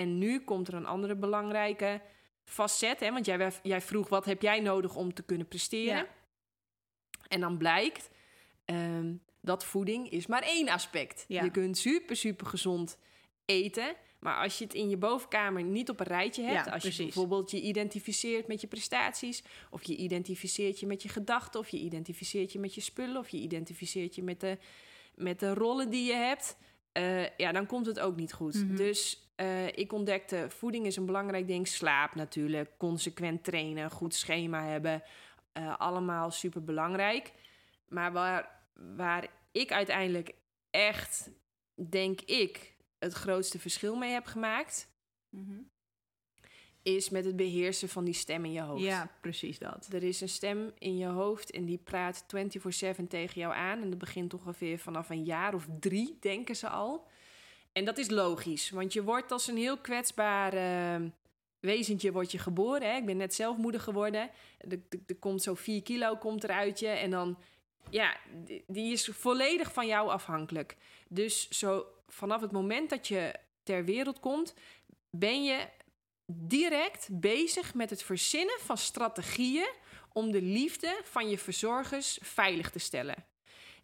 En nu komt er een andere belangrijke facet, hè? want jij, jij vroeg wat heb jij nodig om te kunnen presteren. Ja. En dan blijkt ehm, dat voeding is maar één aspect. Ja. Je kunt super, super gezond eten. Maar als je het in je bovenkamer niet op een rijtje hebt, Ja, als precies. je bijvoorbeeld je identificeert met je prestaties, of je identificeert je met je gedachten, of je identificeert je met je spullen, of je identificeert je met de, met de rollen die je hebt, eh, ja, dan komt het ook niet goed. Mhm. Dus eh, ik ontdekte, voeding is een belangrijk ding. Slaap natuurlijk, consequent trainen, goed schema hebben, eh, allemaal super belangrijk. Maar waar, waar ik uiteindelijk echt, denk ik, het grootste verschil mee heb gemaakt, Mhm. is met het beheersen van die stem in je hoofd. Ja, precies dat. Er is een stem in je hoofd en die praat 24/7 tegen jou aan. En dat begint ongeveer vanaf een jaar of drie, denken ze al. En dat is logisch, want je wordt als een heel kwetsbaar eh, wezentje wordt je geboren. Hè? Ik ben net zelf moeder geworden. Er, komt zo 4 kilo komt er uit je en dan... Ja, die is volledig van jou afhankelijk. Dus zo vanaf het moment dat je ter wereld komt, ben je direct bezig met het verzinnen van strategieën om de liefde van je verzorgers veilig te stellen.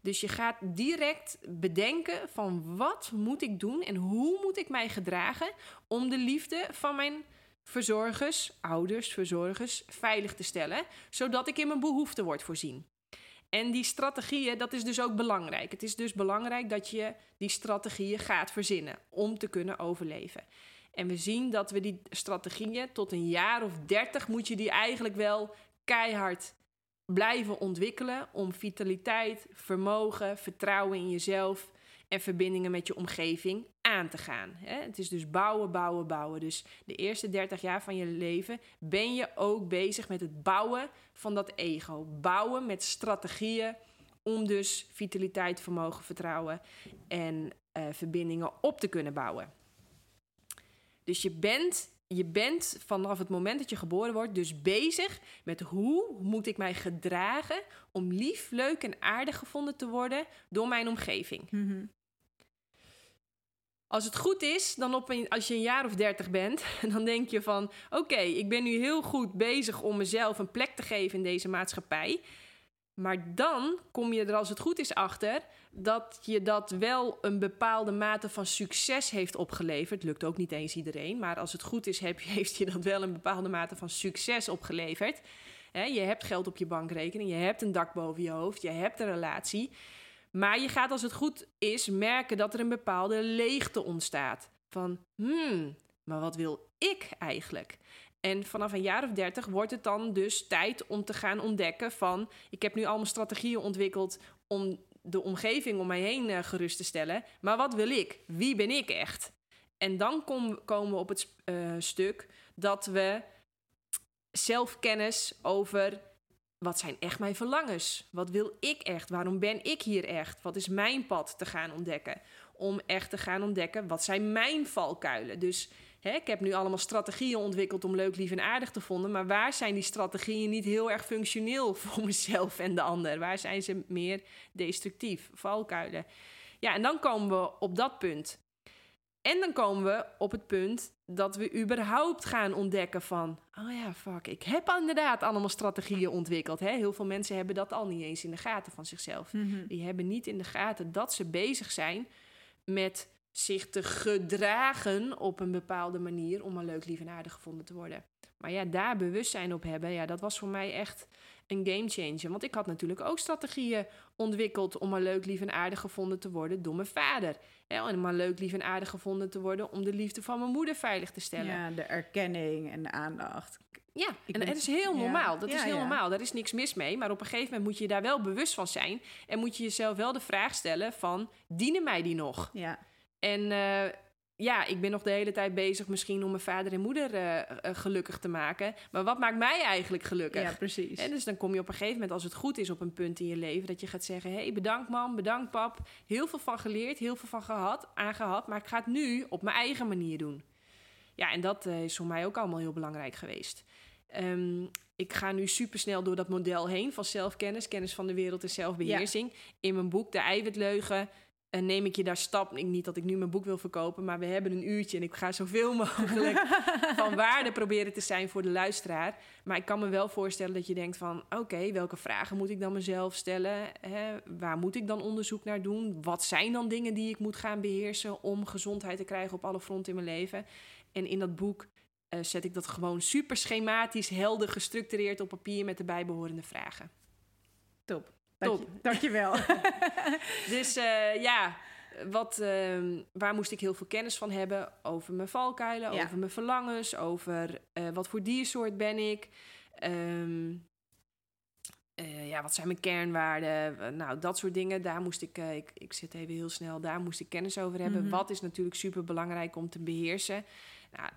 Dus je gaat direct bedenken van wat moet ik doen en hoe moet ik mij gedragen om de liefde van mijn verzorgers, ouders, verzorgers veilig te stellen, zodat ik in mijn behoeften word voorzien. En die strategieën, dat is dus ook belangrijk. Het is dus belangrijk dat je die strategieën gaat verzinnen om te kunnen overleven. En we zien dat we die strategieën tot een jaar of dertig moet je die eigenlijk wel keihard blijven ontwikkelen om vitaliteit, vermogen, vertrouwen in jezelf en verbindingen met je omgeving aan te gaan. Het is dus bouwen, bouwen, bouwen. Dus de eerste 30 jaar van je leven ben je ook bezig met het bouwen van dat ego. Bouwen met strategieën om dus vitaliteit, vermogen, vertrouwen en eh, verbindingen op te kunnen bouwen. Dus je bent, je bent vanaf het moment dat je geboren wordt dus bezig met hoe moet ik mij gedragen om lief, leuk en aardig gevonden te worden door mijn omgeving. Mhm. Als het goed is, dan op een, als je een jaar of dertig bent, *laughs* dan denk je van... oké, ik ben nu heel goed bezig om mezelf een plek te geven in deze maatschappij. Maar dan kom je er als het goed is achter dat je dat wel een bepaalde mate van succes heeft opgeleverd. Lukt ook niet eens iedereen, maar als het goed is, heb *laughs* heeft je dat wel een bepaalde mate van succes opgeleverd. Je hebt geld op je bankrekening, je hebt een dak boven je hoofd, je hebt een relatie. Maar je gaat als het goed is merken dat er een bepaalde leegte ontstaat. Van, hmm, maar wat wil ik eigenlijk? En vanaf een jaar of dertig wordt het dan dus tijd om te gaan ontdekken van... ik heb nu allemaal strategieën ontwikkeld om de omgeving om mij heen eh, gerust te stellen. Maar wat wil ik? Wie ben ik echt? En dan kom- komen we op het eh, stuk dat we zelfkennis over wat zijn echt mijn verlangens? Wat wil ik echt? Waarom ben ik hier echt? Wat is mijn pad te gaan ontdekken? Om echt te gaan ontdekken, wat zijn mijn valkuilen? Dus hè, ik heb nu allemaal strategieën ontwikkeld om leuk, lief en aardig te vonden. Maar waar zijn die strategieën niet heel erg functioneel *laughs* voor mezelf en de ander? Waar zijn ze meer destructief? Valkuilen. Ja, en dan komen we op dat punt. En dan komen we op het punt dat we überhaupt gaan ontdekken van... oh ja, fuck, ik heb inderdaad allemaal strategieën ontwikkeld. Hè? Heel veel mensen hebben dat al niet eens in de gaten van zichzelf. Mhm. Die hebben niet in de gaten dat ze bezig zijn met zich te gedragen op een bepaalde manier om maar leuk, lief en aardig gevonden te worden. Maar ja, daar bewustzijn op hebben, ja, dat was voor mij echt een game changer. Want ik had natuurlijk ook strategieën ontwikkeld om maar leuk, lief en aardig gevonden te worden door mijn vader. En maar leuk, lief en aardig gevonden te worden om de liefde van mijn moeder veilig te stellen. Ja, de erkenning en de aandacht. Ja, en dat is heel normaal. Dat is heel normaal. Daar is niks mis mee. Maar op een gegeven moment moet je daar wel bewust van zijn. En moet je jezelf wel de vraag stellen van... dienen mij die nog? Ja. En uh, ja, ik ben nog de hele tijd bezig misschien om mijn vader en moeder uh, gelukkig te maken. Maar wat maakt mij eigenlijk gelukkig? Ja, precies. En dus dan kom je op een gegeven moment, als het goed is op een punt in je leven, dat je gaat zeggen: hé, hey, bedankt mam, bedankt pap. Heel veel van geleerd, heel veel van gehad, aangehad. Maar ik ga het nu op mijn eigen manier doen. Ja, en dat uh, is voor mij ook allemaal heel belangrijk geweest. Um, ik ga nu supersnel door dat model heen van zelfkennis, kennis van de wereld en zelfbeheersing. Ja. In mijn boek De Eiwitleugen en neem ik je daar stap. Niet dat ik nu mijn boek wil verkopen, maar we hebben een uurtje en ik ga zoveel *laughs* mogelijk van waarde proberen te zijn voor de luisteraar. Maar ik kan me wel voorstellen dat je denkt van oké, welke vragen moet ik dan mezelf stellen? Hè? Waar moet ik dan onderzoek naar doen? Wat zijn dan dingen die ik moet gaan beheersen om gezondheid te krijgen op alle fronten in mijn leven? En in dat boek uh, zet ik dat gewoon super schematisch, helder, gestructureerd op papier met de bijbehorende vragen. Top. Dank je, dankjewel. *laughs* dus uh, ja, wat, uh, waar moest ik heel veel kennis van hebben? Over mijn valkuilen, ja. over mijn verlangens, over uh, wat voor diersoort ben ik. Um, ja, wat zijn mijn kernwaarden? Nou, dat soort dingen. Daar moest ik, ik, ik zit even heel snel, daar moest ik kennis over hebben. Mm -hmm. Wat is natuurlijk super belangrijk om te beheersen? Nou,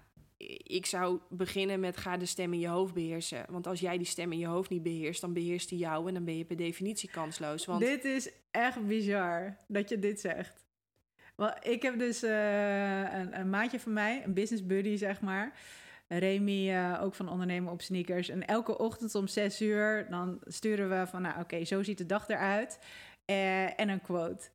ik zou beginnen met ga de stem in je hoofd beheersen. Want als jij die stem in je hoofd niet beheerst, dan beheerst die jou en dan ben je per definitie kansloos. Want... Dit is echt bizar dat je dit zegt. Wel, ik heb dus uh, een, een, maatje van mij, een business buddy zeg maar. Remy, uh, ook van ondernemen op sneakers. En elke ochtend om zes uur, dan sturen we van, nou oké, zo ziet de dag eruit. Uh, en een quote.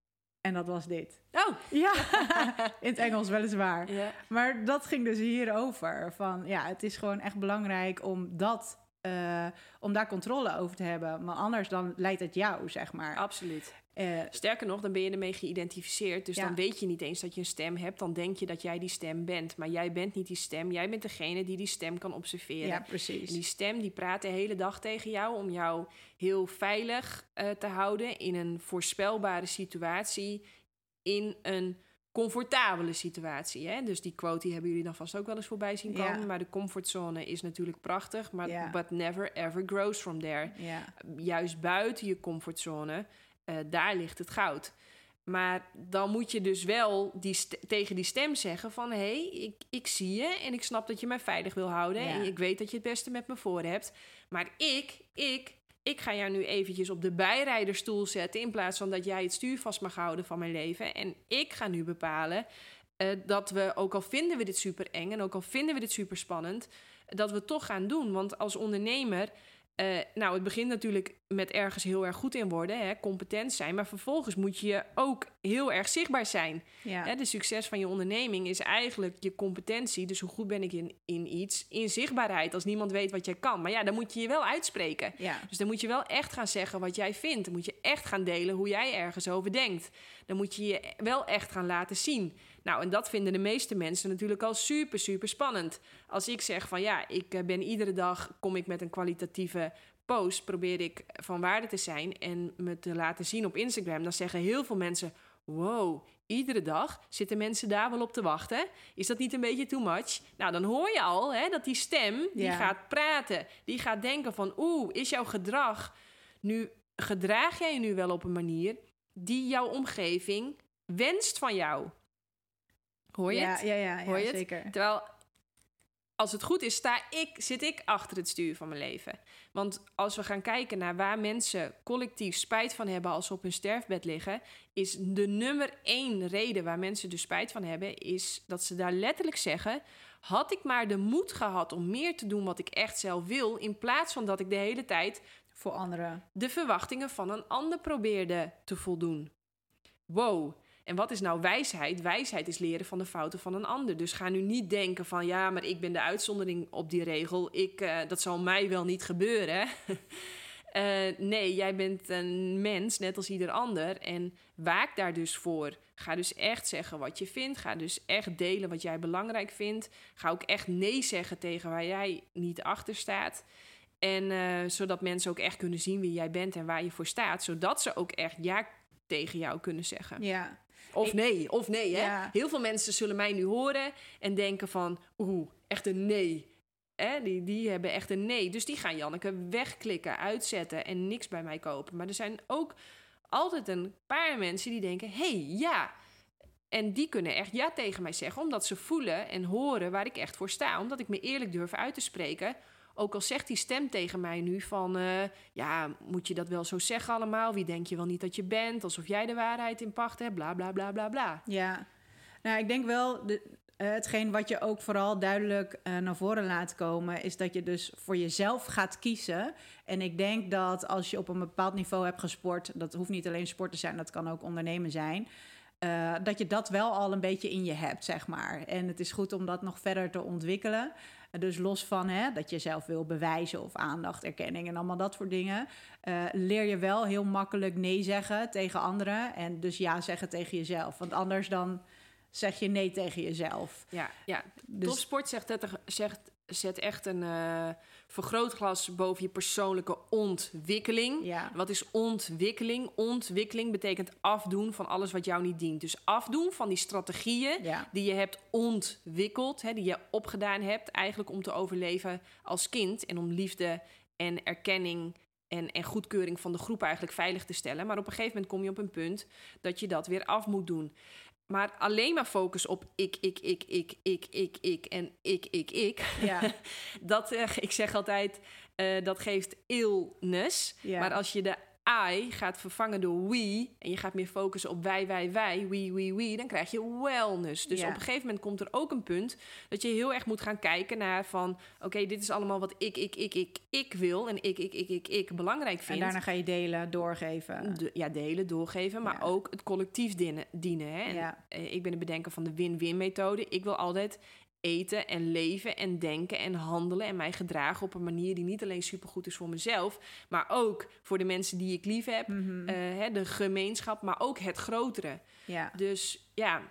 En dat was dit. Oh! Ja, *laughs* in het Engels weliswaar. Ja. Maar dat ging dus hierover. Van ja, het is gewoon echt belangrijk om dat... Uh, om daar controle over te hebben. Maar anders dan leidt het jou, zeg maar. Absoluut. Uh, Sterker nog, dan ben je ermee geïdentificeerd. Dus ja. dan weet je niet eens dat je een stem hebt. Dan denk je dat jij die stem bent. Maar jij bent niet die stem. Jij bent degene die die stem kan observeren. Ja, precies. En die stem die praat de hele dag tegen jou... om jou heel veilig uh, te houden in een voorspelbare situatie... in een comfortabele situatie. Hè? Dus die quote die hebben jullie dan vast ook wel eens voorbij zien komen. Ja. Maar de comfortzone is natuurlijk prachtig. Maar Ja. but never ever grows from there. Ja. Juist buiten je comfortzone... Uh, daar ligt het goud. Maar dan moet je dus wel die tegen die stem zeggen van... hé, hey, ik, ik zie je en ik snap dat je mij veilig wil houden... Ja. en ik weet dat je het beste met me voor hebt. Maar ik, ik, ik ga jou nu eventjes op de bijrijderstoel zetten... in plaats van dat jij het stuur vast mag houden van mijn leven. En ik ga nu bepalen uh, dat we, ook al vinden we dit super eng... en ook al vinden we dit super spannend... dat we het toch gaan doen. Want als ondernemer... Uh, nou, het begint natuurlijk met ergens heel erg goed in worden, hè, competent zijn. Maar vervolgens moet je ook heel erg zichtbaar zijn. Ja. Hè, de succes van je onderneming is eigenlijk je competentie. Dus hoe goed ben ik in, in iets? In zichtbaarheid, als niemand weet wat jij kan. Maar ja, dan moet je je wel uitspreken. Ja. Dus dan moet je wel echt gaan zeggen wat jij vindt. Dan moet je echt gaan delen hoe jij ergens over denkt. Dan moet je je wel echt gaan laten zien. Nou, en dat vinden de meeste mensen natuurlijk al super, super spannend. Als ik zeg van ja, ik ben iedere dag, kom ik met een kwalitatieve post, probeer ik van waarde te zijn en me te laten zien op Instagram, dan zeggen heel veel mensen: Wow, iedere dag zitten mensen daar wel op te wachten. Is dat niet een beetje too much? Nou, dan hoor je al hè, dat die stem die Ja. gaat praten, die gaat denken van: Oeh, is jouw gedrag nu gedraag jij je nu wel op een manier die jouw omgeving wenst van jou? Hoor je ja, het? ja, ja, ja, Hoor je het? zeker. Terwijl, als het goed is, sta ik, zit ik achter het stuur van mijn leven. Want als we gaan kijken naar waar mensen collectief spijt van hebben als ze op hun sterfbed liggen, is de nummer één reden waar mensen dus spijt van hebben, is dat ze daar letterlijk zeggen: had ik maar de moed gehad om meer te doen wat ik echt zelf wil, in plaats van dat ik de hele tijd Voor anderen. de verwachtingen van een ander probeerde te voldoen. Wow. En wat is nou wijsheid? Wijsheid is leren van de fouten van een ander. Dus ga nu niet denken van ja, maar ik ben de uitzondering op die regel. Ik, uh, dat zal mij wel niet gebeuren. *laughs* Eh, nee, jij bent een mens, net als ieder ander. En waak daar dus voor. Ga dus echt zeggen wat je vindt. Ga dus echt delen wat jij belangrijk vindt. Ga ook echt nee zeggen tegen waar jij niet achter staat. En eh, zodat mensen ook echt kunnen zien wie jij bent en waar je voor staat. Zodat ze ook echt ja tegen jou kunnen zeggen. Ja. Of nee, of nee. Hè? Ja. Heel veel mensen zullen mij nu horen en denken van... Oeh, echt een nee. Hè? Die, die hebben echt een nee. Dus die gaan Janneke wegklikken, uitzetten en niks bij mij kopen. Maar er zijn ook altijd een paar mensen die denken... hey, ja. En die kunnen echt ja tegen mij zeggen. Omdat ze voelen en horen waar ik echt voor sta. Omdat ik me eerlijk durf uit te spreken... Ook al zegt die stem tegen mij nu van... eh, ja, moet je dat wel zo zeggen allemaal? Wie denk je wel niet dat je bent? Alsof jij de waarheid in pacht hebt, bla, bla, bla, bla, bla. Ja, nou, ik denk wel, eh, hetgeen wat je ook vooral duidelijk eh, naar voren laat komen, is dat je dus voor jezelf gaat kiezen. En ik denk dat als je op een bepaald niveau hebt gesport, dat hoeft niet alleen sport te zijn, dat kan ook ondernemen zijn. dat je dat wel al een beetje in je hebt, zeg maar. En het is goed om dat nog verder te ontwikkelen. Dus los van hè, dat je zelf wil bewijzen of aandacht, erkenning en allemaal dat soort dingen, eh, leer je wel heel makkelijk nee zeggen tegen anderen en dus ja zeggen tegen jezelf. Want anders dan zeg je nee tegen jezelf. Ja, ja. Dus Topsport zegt, dat er- zegt, zet echt een eh, vergrootglas boven je persoonlijke ontwikkeling. ja, Wat is ontwikkeling? Ontwikkeling betekent afdoen van alles wat jou niet dient. Dus afdoen van die strategieën ja, die je hebt ontwikkeld, hè, die je opgedaan hebt, eigenlijk om te overleven als kind en om liefde en erkenning en, en goedkeuring van de groep eigenlijk veilig te stellen. Maar op een gegeven moment kom je op een punt dat je dat weer af moet doen. Maar alleen maar focus op ik, ik, ik, ik, ik, ik, ik en ik, ik, ik. ja, *laughs* Dat, eh, ik zeg altijd, eh, dat geeft illness. ja. Maar als je de I gaat vervangen door we en je gaat meer focussen op wij, wij, wij, we, we, we, dan krijg je wellness. Dus Ja. op een gegeven moment komt er ook een punt dat je heel erg moet gaan kijken naar van, oké, dit is allemaal wat ik, ik, ik, ik, ik wil en ik, ik, ik, ik, ik belangrijk en vind. daarna ga je delen, doorgeven. De- ja, delen, doorgeven, maar Ja. ook het collectief dienen. dienen hè? En, Ja. eh, ik ben de bedenker van de win-win methode. Ik wil altijd eten en leven en denken en handelen en mij gedragen op een manier die niet alleen supergoed is voor mezelf, maar ook voor de mensen die ik lief heb, Mhm. eh, hè, de gemeenschap, maar ook het grotere. ja. Dus ja,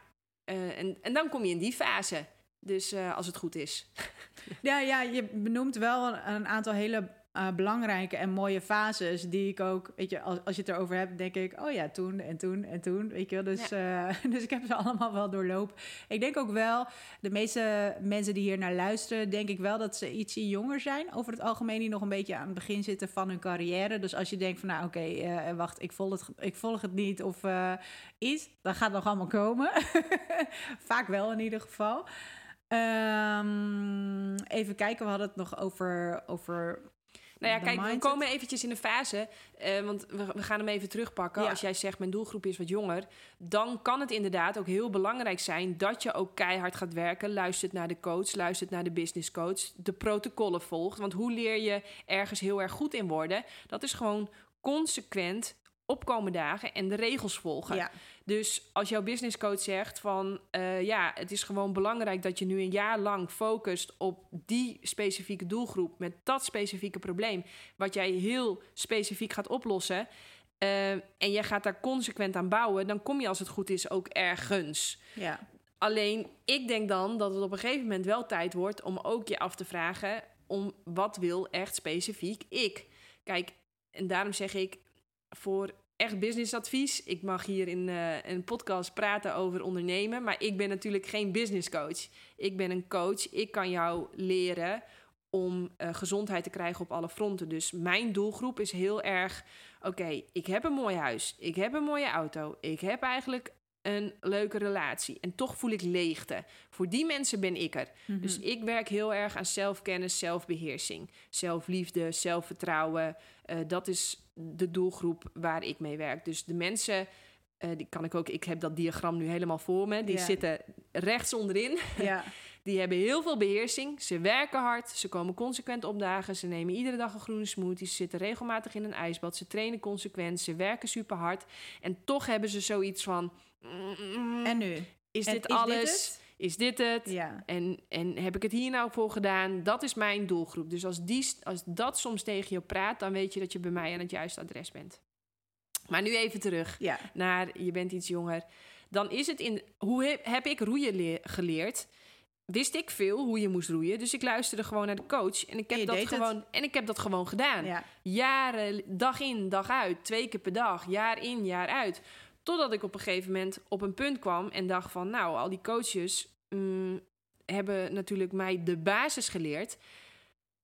eh, en, en dan kom je in die fase. Dus eh, als het goed is. *laughs* Ja, ja, je benoemt wel een, een aantal hele eh, belangrijke en mooie fases die ik ook, weet je, als, als je het erover hebt, denk ik, oh ja, toen en toen en toen, weet je wel. Dus, eh, *laughs* dus ik heb ze allemaal wel doorlopen. Ik denk ook wel, de meeste mensen die hier naar luisteren, denk ik wel dat ze ietsje jonger zijn. Over het algemeen die nog een beetje aan het begin zitten van hun carrière. Dus als je denkt van, nou oké, eh, wacht, ik volg, het, ik volg het niet of iets, dan gaat het nog allemaal komen. *laughs* Vaak wel in ieder geval. Ehm, even kijken, we hadden het nog over. over Nou ja, kijk, we komen eventjes in de fase, eh, want we, we gaan hem even terugpakken. Ja. Als jij zegt, mijn doelgroep is wat jonger, dan kan het inderdaad ook heel belangrijk zijn dat je ook keihard gaat werken, luistert naar de coach, luistert naar de business coach, de protocollen volgt. Want hoe leer je ergens heel erg goed in worden? Dat is gewoon consequent opkomen dagen en de regels volgen. Ja, Dus als jouw business coach zegt van eh, ja, het is gewoon belangrijk dat je nu een jaar lang focust op die specifieke doelgroep met dat specifieke probleem, wat jij heel specifiek gaat oplossen. eh, en jij gaat daar consequent aan bouwen, dan kom je als het goed is ook ergens. ja, Alleen ik denk dan dat het op een gegeven moment wel tijd wordt om ook je af te vragen om wat wil echt specifiek ik. Kijk, en daarom zeg ik voor echt businessadvies. Ik mag hier in eh, een podcast praten over ondernemen, maar ik ben natuurlijk geen business coach. Ik ben een coach. Ik kan jou leren om eh, gezondheid te krijgen op alle fronten. Dus mijn doelgroep is heel erg: oké, ik heb een mooi huis, ik heb een mooie auto, ik heb eigenlijk een leuke relatie en toch voel ik leegte. Voor die mensen ben ik er. Mhm. Dus ik werk heel erg aan zelfkennis, zelfbeheersing, zelfliefde, zelfvertrouwen. Eh, dat is de doelgroep waar ik mee werk. Dus de mensen, eh, die kan ik ook, ik heb dat diagram nu helemaal voor me, die zitten rechts onderin. ja, *laughs* Die hebben heel veel beheersing. Ze werken hard. Ze komen consequent opdagen. Ze nemen iedere dag een groene smoothie. Ze zitten regelmatig in een ijsbad. Ze trainen consequent. Ze werken super hard. En toch hebben ze zoiets van. Mm, en nu? Is En dit is alles? het? Is dit het? Ja. En, en heb ik het hier nou voor gedaan? Dat is mijn doelgroep. Dus als, die, als dat soms tegen je praat, dan weet je dat je bij mij aan het juiste adres bent. Maar nu even terug Ja. naar je bent iets jonger. Dan is het in. Hoe heb, heb ik roeien leer- geleerd? Wist ik veel hoe je moest roeien. Dus ik luisterde gewoon naar de coach. En ik heb, dat het. gewoon, en ik heb dat gewoon gedaan. Ja. Jaren, dag in, dag uit. Twee keer per dag. Jaar in, jaar uit. Totdat ik op een gegeven moment op een punt kwam en dacht van... nou, al die coaches mm, hebben natuurlijk mij de basis geleerd.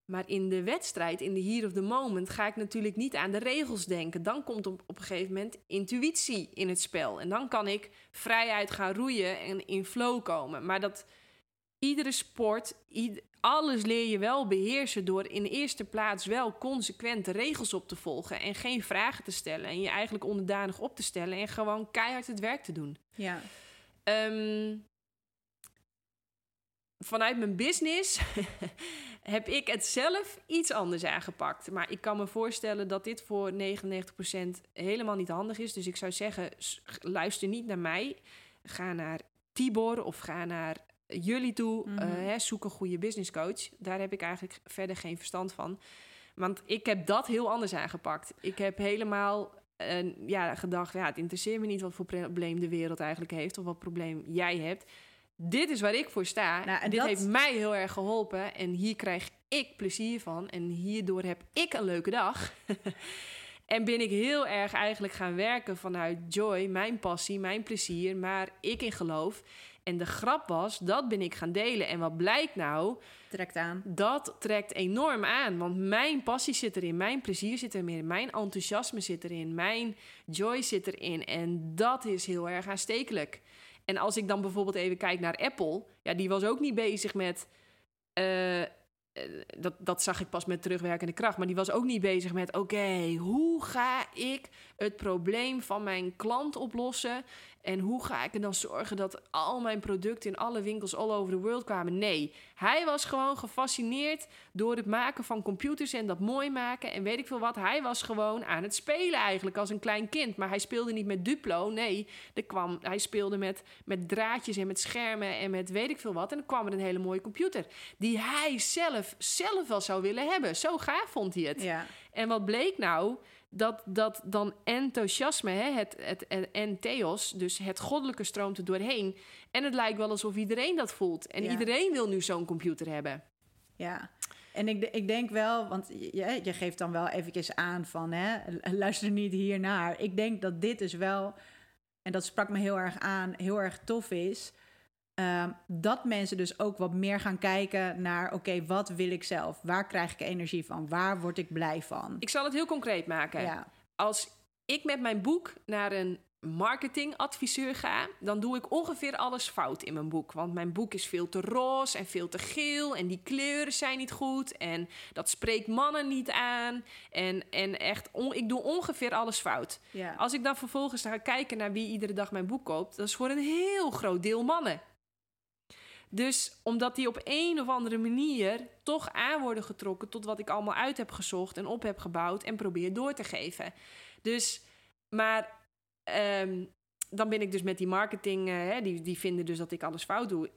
Maar in de wedstrijd, in de here of the moment... ga ik natuurlijk niet aan de regels denken. Dan komt op, op een gegeven moment intuïtie in het spel. En dan kan ik vrijuit gaan roeien en in flow komen. Maar dat iedere sport, ied- alles leer je wel beheersen door in de eerste plaats wel consequent regels op te volgen en geen vragen te stellen en je eigenlijk onderdanig op te stellen en gewoon keihard het werk te doen. Ja. Ehm, vanuit mijn business *laughs* heb ik het zelf iets anders aangepakt. Maar ik kan me voorstellen dat dit voor 99% helemaal niet handig is. Dus ik zou zeggen, luister niet naar mij. Ga naar Tibor of ga naar jullie toe. Hè, zoek een goede business coach. Daar heb ik eigenlijk verder geen verstand van. Want ik heb dat heel anders aangepakt. Ik heb helemaal eh, ja, gedacht, ja, het interesseert me niet wat voor probleem de wereld eigenlijk heeft of wat probleem jij hebt. Dit is waar ik voor sta. Nou, en Dit dat- heeft mij heel erg geholpen en hier krijg ik plezier van en hierdoor heb ik een leuke dag. *laughs* en ben ik heel erg eigenlijk gaan werken vanuit joy, mijn passie, mijn plezier, maar ik in geloof. En de grap was, dat ben ik gaan delen. En wat blijkt nou? Trekt aan. dat trekt enorm aan. Want mijn passie zit erin, mijn plezier zit erin, mijn enthousiasme zit erin, mijn joy zit erin. En dat is heel erg aanstekelijk. En als ik dan bijvoorbeeld even kijk naar Apple, ja, die was ook niet bezig met. eh, eh, dat, dat zag ik pas met terugwerkende kracht. Maar die was ook niet bezig met: oké, hoe ga ik het probleem van mijn klant oplossen? En hoe ga ik er dan zorgen dat al mijn producten in alle winkels all over the world kwamen? Nee, hij was gewoon gefascineerd door het maken van computers en dat mooi maken en weet ik veel wat. Hij was gewoon aan het spelen eigenlijk als een klein kind. Maar hij speelde niet met Duplo, nee. Er kwam, hij speelde met, met draadjes en met schermen en met weet ik veel wat. En dan kwam er een hele mooie computer die hij zelf, zelf wel zou willen hebben. Zo gaaf vond hij het. Ja. En wat bleek nou? Dat, dat dan enthousiasme, hè, het, het, het en theos, dus het goddelijke stroomt er doorheen. En het lijkt wel alsof iedereen dat voelt. En Ja. iedereen wil nu zo'n computer hebben. Ja, en ik, ik denk wel, want je, je geeft dan wel eventjes aan van, hè, luister niet hiernaar. Ik denk dat dit dus wel, en dat sprak me heel erg aan, heel erg tof is. Ehm, dat mensen dus ook wat meer gaan kijken naar, oké, wat wil ik zelf? Waar krijg ik energie van? Waar word ik blij van? Ik zal het heel concreet maken. Ja, Als ik met mijn boek naar een marketingadviseur ga, dan doe ik ongeveer alles fout in mijn boek. Want mijn boek is veel te roze en veel te geel en die kleuren zijn niet goed en dat spreekt mannen niet aan. En, en echt, on- ik doe ongeveer alles fout. ja. Als ik dan vervolgens ga kijken naar wie iedere dag mijn boek koopt, dat is voor een heel groot deel mannen. Dus omdat die op een of andere manier toch aan worden getrokken tot wat ik allemaal uit heb gezocht en op heb gebouwd en probeer door te geven. Dus, maar ehm, dan ben ik dus met die marketing, eh, hè, die, die vinden dus dat ik alles fout doe.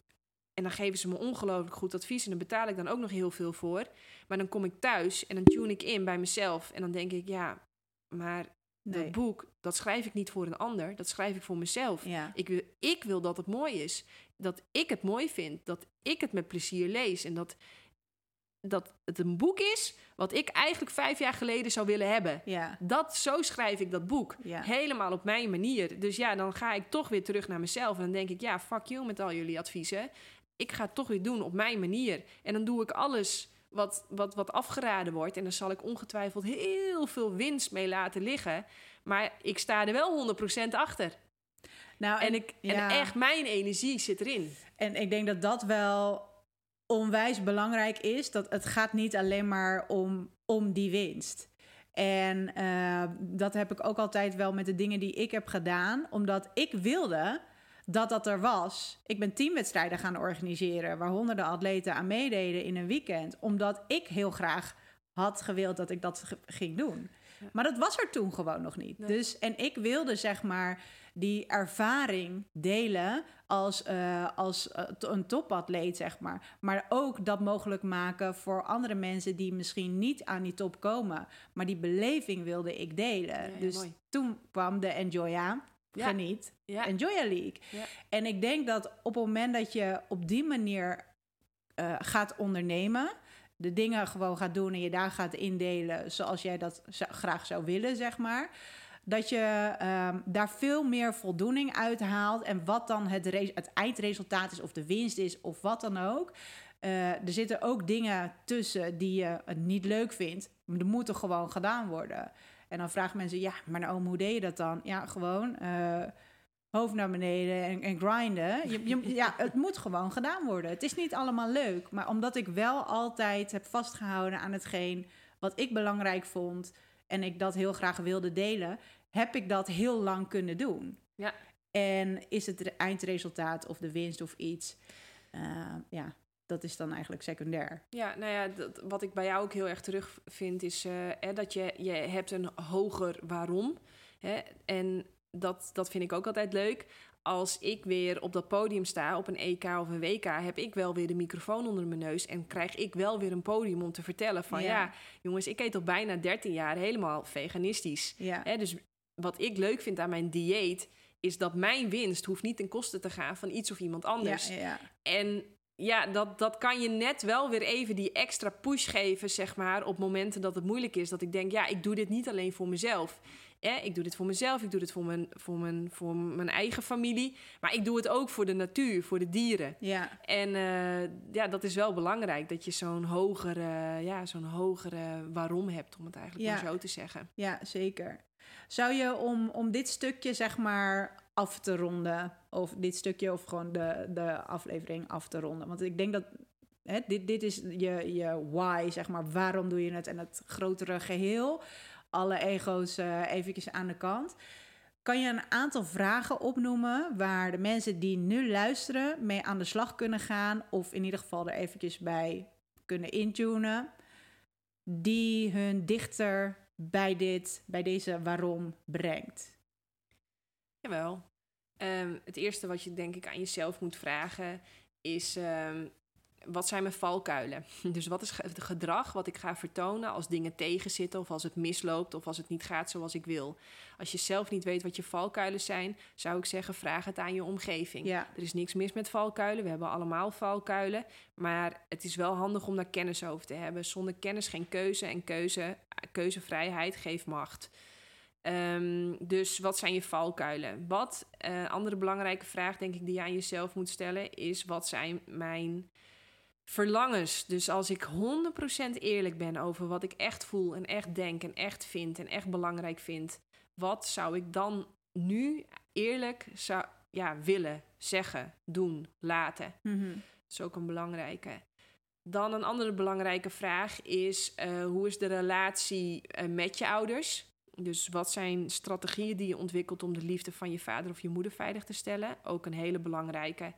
En dan geven ze me ongelooflijk goed advies en daar betaal ik dan ook nog heel veel voor. Maar dan kom ik thuis en dan tune ik in bij mezelf en dan denk ik, ja, maar nee. dat boek, dat schrijf ik niet voor een ander, dat schrijf ik voor mezelf. Ja, Ik, wil, ik wil dat het mooi is. Dat ik het mooi vind. Dat ik het met plezier lees. En dat, dat het een boek is wat ik eigenlijk vijf jaar geleden zou willen hebben. ja, Dat, zo schrijf ik dat boek. ja. Helemaal op mijn manier. Dus ja, dan ga ik toch weer terug naar mezelf. En dan denk ik, ja, fuck you met al jullie adviezen. Ik ga het toch weer doen op mijn manier. En dan doe ik alles wat, wat, wat afgeraden wordt. En dan zal ik ongetwijfeld heel veel winst mee laten liggen. Maar ik sta er wel 100% achter. Nou, En, ik, ja. en echt, mijn energie zit erin. En ik denk dat dat wel onwijs belangrijk is. Dat het gaat niet alleen maar om, om die winst. En eh, dat heb ik ook altijd wel met de dingen die ik heb gedaan. Omdat ik wilde dat dat er was. Ik ben teamwedstrijden gaan organiseren... waar honderden atleten aan meededen in een weekend. Omdat ik heel graag had gewild dat ik dat ging doen. Ja. Maar dat was er toen gewoon nog niet. Nee. Dus, en ik wilde zeg maar die ervaring delen als, eh, als eh, een topatleet, zeg maar. Maar ook dat mogelijk maken voor andere mensen die misschien niet aan die top komen. Maar die beleving wilde ik delen. Ja, ja, dus mooi. toen kwam de Enjoya. Ja. Geniet. Enjoya League. En ik denk dat op het moment dat je op die manier eh, gaat ondernemen, de dingen gewoon gaat doen en je daar gaat indelen zoals jij dat graag zou willen, zeg maar. Dat je ehm, daar veel meer voldoening uit haalt. En wat dan het, het eindresultaat is, of de winst is, of wat dan ook. Eh, er zitten ook dingen tussen die je niet leuk vindt. Maar die moeten gewoon gedaan worden. En dan vragen mensen, ja, maar Naomi, hoe deed je dat dan? Ja, gewoon eh, hoofd naar beneden en, en grinden. Je, je- ja, *laughs* het moet gewoon gedaan worden. Het is niet allemaal leuk. Maar omdat ik wel altijd heb vastgehouden aan hetgeen wat ik belangrijk vond... en ik dat heel graag wilde delen... heb ik dat heel lang kunnen doen. Ja. En is het re- eindresultaat of de winst of iets... eh, ja, dat is dan eigenlijk secundair. Ja, nou ja, dat, wat ik bij jou ook heel erg terugvind is eh, hè, dat je, je hebt een hoger waarom. Hè, en dat, dat vind ik ook altijd leuk. Als ik weer op dat podium sta, op een EK of een WK, heb ik wel weer de microfoon onder mijn neus. En krijg ik wel weer een podium om te vertellen van Ja. ja, jongens, ik eet al bijna 13 jaar helemaal veganistisch. Ja, Hè, dus wat ik leuk vind aan mijn dieet, is dat mijn winst hoeft niet ten koste te gaan van iets of iemand anders. ja. En ja, dat, dat kan je net wel weer even die extra push geven, zeg maar, op momenten dat het moeilijk is. Dat ik denk, ja, ik doe dit niet alleen voor mezelf. Eh, ik doe dit voor mezelf, ik doe dit voor mijn, voor, mijn, voor mijn eigen familie. Maar ik doe het ook voor de natuur, voor de dieren. ja. En eh, ja, dat is wel belangrijk, dat je zo'n hogere, ja, zo'n hogere waarom hebt, om het eigenlijk Ja. maar zo te zeggen. Ja, zeker. Zou je om, om dit stukje, zeg maar, af te ronden, of dit stukje, of gewoon de, de aflevering af te ronden? Want ik denk dat hè, dit, dit is je, je why, zeg maar, waarom doe je het en het grotere geheel. Alle ego's eh eventjes aan de kant. Kan je een aantal vragen opnoemen waar de mensen die nu luisteren mee aan de slag kunnen gaan, of in ieder geval er eventjes bij kunnen intunen? die hun dichter bij, dit, bij deze waarom brengt. Jawel. Ehm, het eerste wat je denk ik aan jezelf moet vragen is... ehm, wat zijn mijn valkuilen? *laughs* Dus wat is het gedrag wat ik ga vertonen als dingen tegenzitten... of als het misloopt of als het niet gaat zoals ik wil? Als je zelf niet weet wat je valkuilen zijn... zou ik zeggen, vraag het aan je omgeving. Ja, Er is niks mis met valkuilen. We hebben allemaal valkuilen. Maar het is wel handig om daar kennis over te hebben. Zonder kennis geen keuze. En keuze, keuzevrijheid geeft macht. Ehm, dus wat zijn je valkuilen? Wat, een andere belangrijke vraag denk ik die je aan jezelf moet stellen... is wat zijn mijn verlangens? Dus als ik 100% eerlijk ben over wat ik echt voel... en echt denk en echt vind en echt belangrijk vind... wat zou ik dan nu eerlijk zou, ja, willen, zeggen, doen, laten. Mhm. Dat is ook een belangrijke. Dan een andere belangrijke vraag is: eh, hoe is de relatie eh, met je ouders? Dus wat zijn strategieën die je ontwikkelt om de liefde van je vader of je moeder veilig te stellen? Ook een hele belangrijke.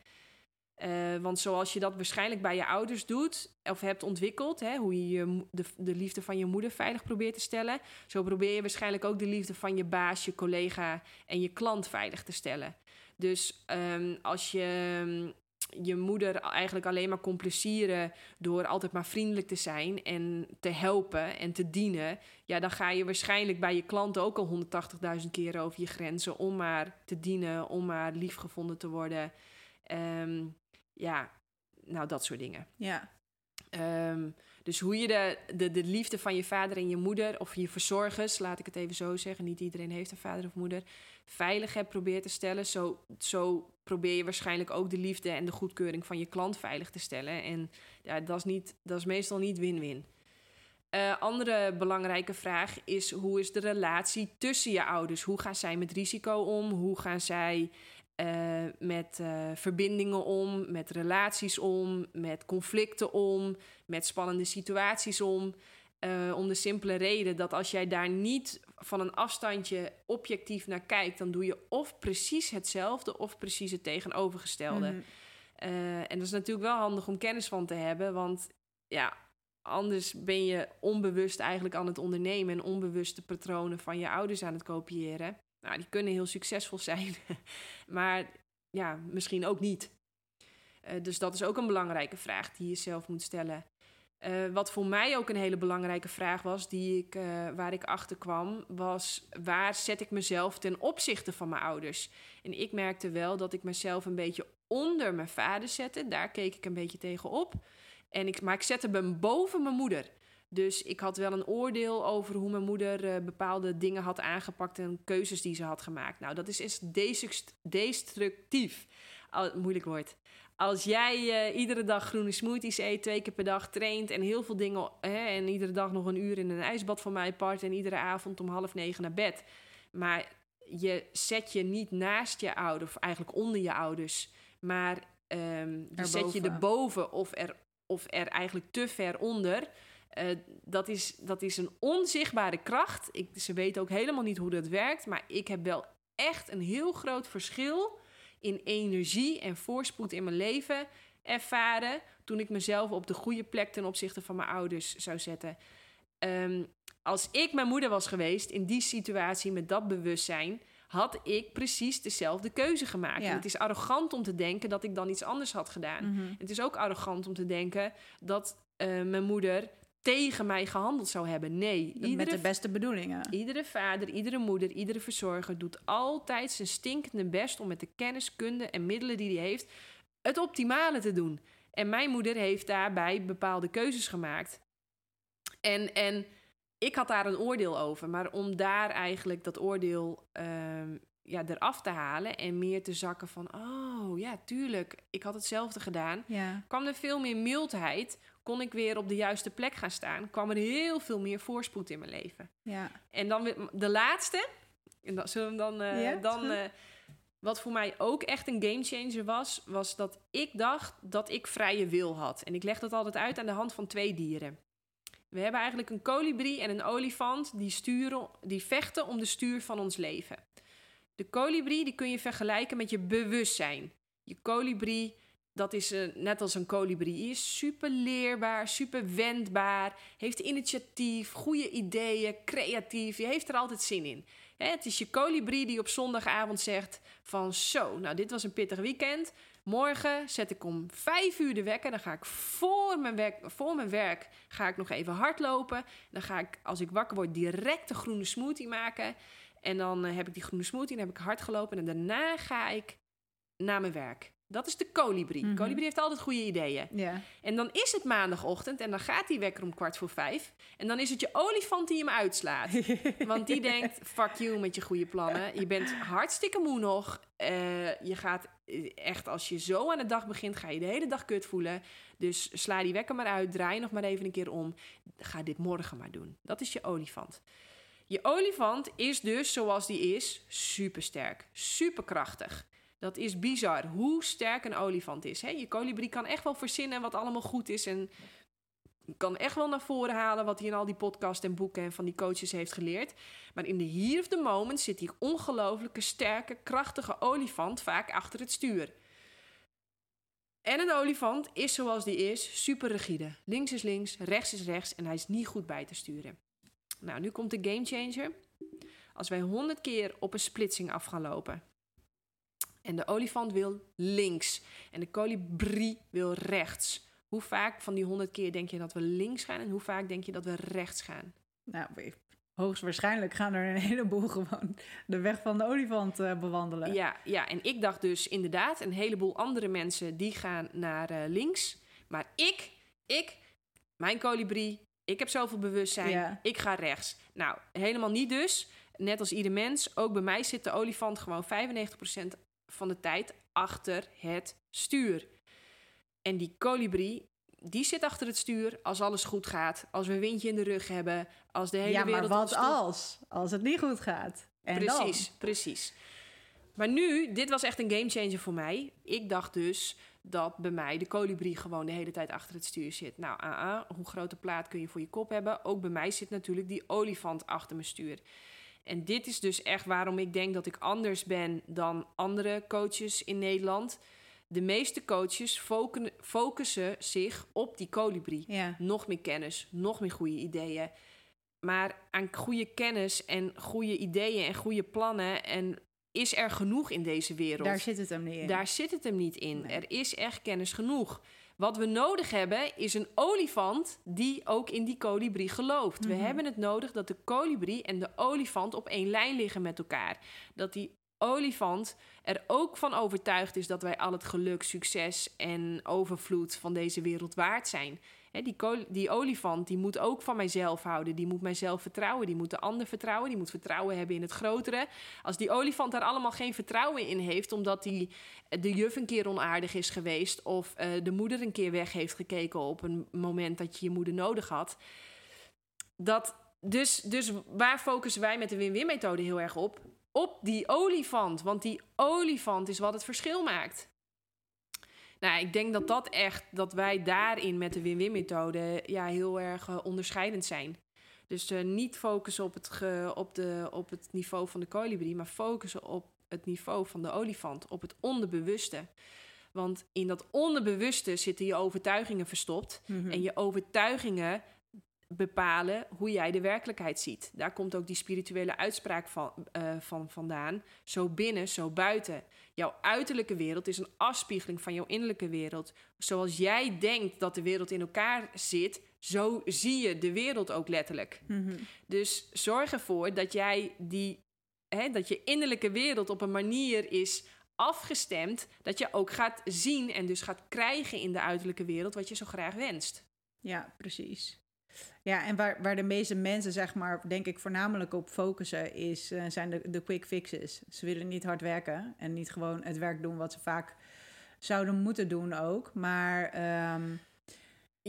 Eh, want zoals je dat waarschijnlijk bij je ouders doet of hebt ontwikkeld, hè, hoe je, de, de liefde van je moeder veilig probeert te stellen, zo probeer je waarschijnlijk ook de liefde van je baas, je collega en je klant veilig te stellen. Dus ehm, als je mm, je moeder eigenlijk alleen maar kon plezieren door altijd maar vriendelijk te zijn en te helpen en te dienen, ja, dan ga je waarschijnlijk bij je klanten ook al 180.000 keer over je grenzen om maar te dienen, om maar liefgevonden te worden. Ehm, ja, nou, dat soort dingen. ja, Ehm, dus hoe je de, de, de liefde van je vader en je moeder, of je verzorgers, laat ik het even zo zeggen, niet iedereen heeft een vader of moeder, veilig hebt probeert te stellen. Zo, zo probeer je waarschijnlijk ook de liefde en de goedkeuring van je klant veilig te stellen. En ja, dat is, niet, dat is meestal niet win-win. Eh, andere belangrijke vraag is: hoe is de relatie tussen je ouders? Hoe gaan zij met risico om? Hoe gaan zij eh, met eh, verbindingen om, met relaties om, met conflicten om, met spannende situaties om? Eh, om de simpele reden dat als jij daar niet van een afstandje objectief naar kijkt, dan doe je of precies hetzelfde of precies het tegenovergestelde. Mhm. En dat is natuurlijk wel handig om kennis van te hebben, want ja, anders ben je onbewust eigenlijk aan het ondernemen en onbewuste patronen van je ouders aan het kopiëren. Nou, die kunnen heel succesvol zijn, *laughs* maar ja, misschien ook niet. Uh, dus dat is ook een belangrijke vraag die je zelf moet stellen. Uh, wat voor mij ook een hele belangrijke vraag was, die ik, uh, waar ik achter kwam, was waar zet ik mezelf ten opzichte van mijn ouders? En ik merkte wel dat ik mezelf een beetje onder mijn vader zette. Daar keek ik een beetje tegen op. En ik, maar ik zette me boven mijn moeder. Dus ik had wel een oordeel over hoe mijn moeder uh, bepaalde dingen had aangepakt en keuzes die ze had gemaakt. Nou, dat is, is destructief. Al, moeilijk woord. Als jij uh, iedere dag groene smoothies eet, twee keer per dag traint en heel veel dingen. Hè, en iedere dag nog een uur in een ijsbad van mij part en iedere avond om half negen naar bed. Maar je zet je niet naast je ouders, of eigenlijk onder je ouders. Maar um, je zet je erboven of er, of er eigenlijk te ver onder. Uh, dat, is, dat is een onzichtbare kracht. Ik, ze weten ook helemaal niet hoe dat werkt. Maar ik heb wel echt een heel groot verschil in energie en voorspoed in mijn leven ervaren. Toen ik mezelf op de goede plek ten opzichte van mijn ouders zou zetten. Um, als ik mijn moeder was geweest in die situatie met dat bewustzijn, had ik precies dezelfde keuze gemaakt. Ja. Het is arrogant om te denken dat ik dan iets anders had gedaan. Mhm. Het is ook arrogant om te denken dat uh, mijn moeder tegen mij gehandeld zou hebben. Nee, iedere, met de beste bedoelingen. Iedere vader, iedere moeder, iedere verzorger doet altijd zijn stinkende best om met de kennis, kunde en middelen die hij heeft het optimale te doen. En mijn moeder heeft daarbij bepaalde keuzes gemaakt. En, en ik had daar een oordeel over. Maar om daar eigenlijk dat oordeel uh, ja, eraf te halen en meer te zakken van... oh ja, tuurlijk, ik had hetzelfde gedaan. Ja. kwam er veel meer mildheid. Kon ik weer op de juiste plek gaan staan. Kwam er heel veel meer voorspoed in mijn leven. Ja. En dan de laatste. En dan zullen we dan... Uh, Ja, dan uh, wat voor mij ook echt een gamechanger was... was dat ik dacht dat ik vrije wil had. En ik leg dat altijd uit aan de hand van twee dieren. We hebben eigenlijk een kolibrie en een olifant die, sturen, die vechten om de stuur van ons leven. De kolibrie die kun je vergelijken met je bewustzijn. Je kolibrie, dat is uh, net als een kolibrie is, super leerbaar, super wendbaar, heeft initiatief, goede ideeën, creatief, je heeft er altijd zin in. Het is je kolibrie die op zondagavond zegt van zo, nou dit was een pittig weekend, Morgen zet ik om vijf uur de wekker. Dan ga ik voor mijn, werk, voor mijn werk ga ik nog even hardlopen. Dan ga ik, als ik wakker word, direct een groene smoothie maken. En dan uh, heb ik die groene smoothie, dan heb ik hard gelopen. En daarna ga ik naar mijn werk. Dat is de kolibrie. Mm kolibrie heeft altijd goede ideeën. Ja. En dan is het maandagochtend en dan gaat die wekker om kwart voor vijf. En dan is het je olifant die hem uitslaat. *laughs* Want die denkt, fuck you met je goede plannen. Je bent hartstikke moe nog. Uh, je gaat echt, als je zo aan de dag begint, ga je de hele dag kut voelen. Dus sla die wekker maar uit, draai nog maar even een keer om. Ga dit morgen maar doen. Dat is je olifant. Je olifant is dus, zoals die is, supersterk, superkrachtig. Dat is bizar, hoe sterk een olifant is. Hè? Je kolibrie kan echt wel verzinnen wat allemaal goed is... en kan echt wel naar voren halen wat hij in al die podcasts en boeken... en van die coaches heeft geleerd. Maar in de here of the moment zit die ongelooflijke, sterke, krachtige olifant... vaak achter het stuur. En een olifant is zoals die is, super rigide. Links is links, rechts is rechts en hij is niet goed bij te sturen. Nou, nu komt de gamechanger. Als wij honderd keer op een splitsing af gaan lopen... En de olifant wil links. En de kolibrie wil rechts. Hoe vaak van die honderd keer denk je dat we links gaan? En hoe vaak denk je dat we rechts gaan? Nou, hoogstwaarschijnlijk gaan er een heleboel gewoon de weg van de olifant uh, bewandelen. Ja, ja, en ik dacht dus inderdaad, een heleboel andere mensen die gaan naar uh, links. Maar ik, ik, mijn kolibrie, ik heb zoveel bewustzijn, Ja. ik ga rechts. Nou, helemaal niet dus. Net als ieder mens, ook bij mij zit de olifant gewoon 95% van de tijd achter het stuur. En die kolibrie, die zit achter het stuur als alles goed gaat. Als we een windje in de rug hebben. Als de hele ja, maar wereld wat ons toe- als? Als het niet goed gaat. En precies, precies. Maar nu, dit was echt een gamechanger voor mij. Ik dacht dus dat bij mij de kolibrie gewoon de hele tijd achter het stuur zit. Nou, ah, hoe grote plaat kun je voor je kop hebben? Ook bij mij zit natuurlijk die olifant achter mijn stuur. En dit is dus echt waarom ik denk dat ik anders ben dan andere coaches in Nederland. De meeste coaches focussen, zich op die kolibrie. Ja. Nog meer kennis, nog meer goede ideeën. Maar aan goede kennis en goede ideeën en goede plannen en is er genoeg in deze wereld? Daar zit het hem niet in. Daar zit het hem niet in. Nee. Er is echt kennis genoeg. Wat we nodig hebben is een olifant die ook in die kolibrie gelooft. We Mhm. hebben het nodig dat de kolibrie en de olifant op één lijn liggen met elkaar. Dat die olifant er ook van overtuigd is dat wij al het geluk, succes en overvloed van deze wereld waard zijn. Die, die olifant die moet ook van mijzelf houden. Die moet mijzelf vertrouwen. Die moet de ander vertrouwen. Die moet vertrouwen hebben in het grotere. Als die olifant daar allemaal geen vertrouwen in heeft, omdat die, de juf een keer onaardig is geweest. of eh, de moeder een keer weg heeft gekeken op een moment dat je je moeder nodig had. Dat, dus, dus waar focussen wij met de win-win-methode heel erg op? Op die olifant. Want die olifant is wat het verschil maakt. Nou, ik denk dat dat echt, dat wij daarin met de win-win-methode ja, heel erg eh, onderscheidend zijn. Dus eh, niet focussen op het, ge- op, de, op het niveau van de kolibrie, maar focussen op het niveau van de olifant, op het onderbewuste. Want in dat onderbewuste zitten je overtuigingen verstopt. Mhm. En je overtuigingen bepalen hoe jij de werkelijkheid ziet. Daar komt ook die spirituele uitspraak van, eh, van vandaan. Zo binnen, zo buiten. Jouw uiterlijke wereld is een afspiegeling van jouw innerlijke wereld. Zoals jij denkt dat de wereld in elkaar zit, zo zie je de wereld ook letterlijk. Mhm. Dus zorg ervoor dat jij die, hè, dat je innerlijke wereld op een manier is afgestemd, dat je ook gaat zien en dus gaat krijgen in de uiterlijke wereld wat je zo graag wenst. Ja, precies. Ja, en waar, waar de meeste mensen, zeg maar, denk ik voornamelijk op focussen, is, eh, zijn de, de quick fixes. Ze willen niet hard werken en niet gewoon het werk doen wat ze vaak zouden moeten doen ook. Maar ehm,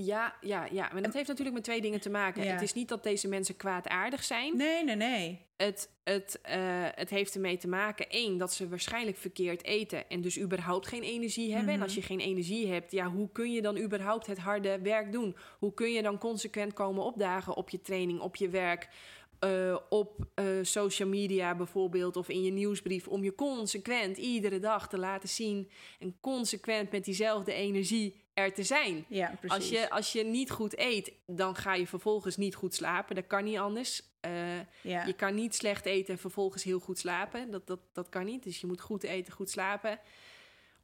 Ja, ja, ja. Maar dat heeft natuurlijk met twee dingen te maken. Ja. Het is niet dat deze mensen kwaadaardig zijn. nee, nee, nee. Het, het, eh, het heeft ermee te maken, één, dat ze waarschijnlijk verkeerd eten en dus überhaupt geen energie hebben. Mhm. En als je geen energie hebt, ja, hoe kun je dan überhaupt het harde werk doen? Hoe kun je dan consequent komen opdagen op je training, op je werk, eh, op eh, social media bijvoorbeeld of in je nieuwsbrief, om je consequent iedere dag te laten zien en consequent met diezelfde energie er te zijn? Ja, precies. Als je, als je niet goed eet, dan ga je vervolgens niet goed slapen. Dat kan niet anders. Eh, ja. je kan niet slecht eten en vervolgens heel goed slapen. Dat, dat, dat kan niet. Dus je moet goed eten, goed slapen.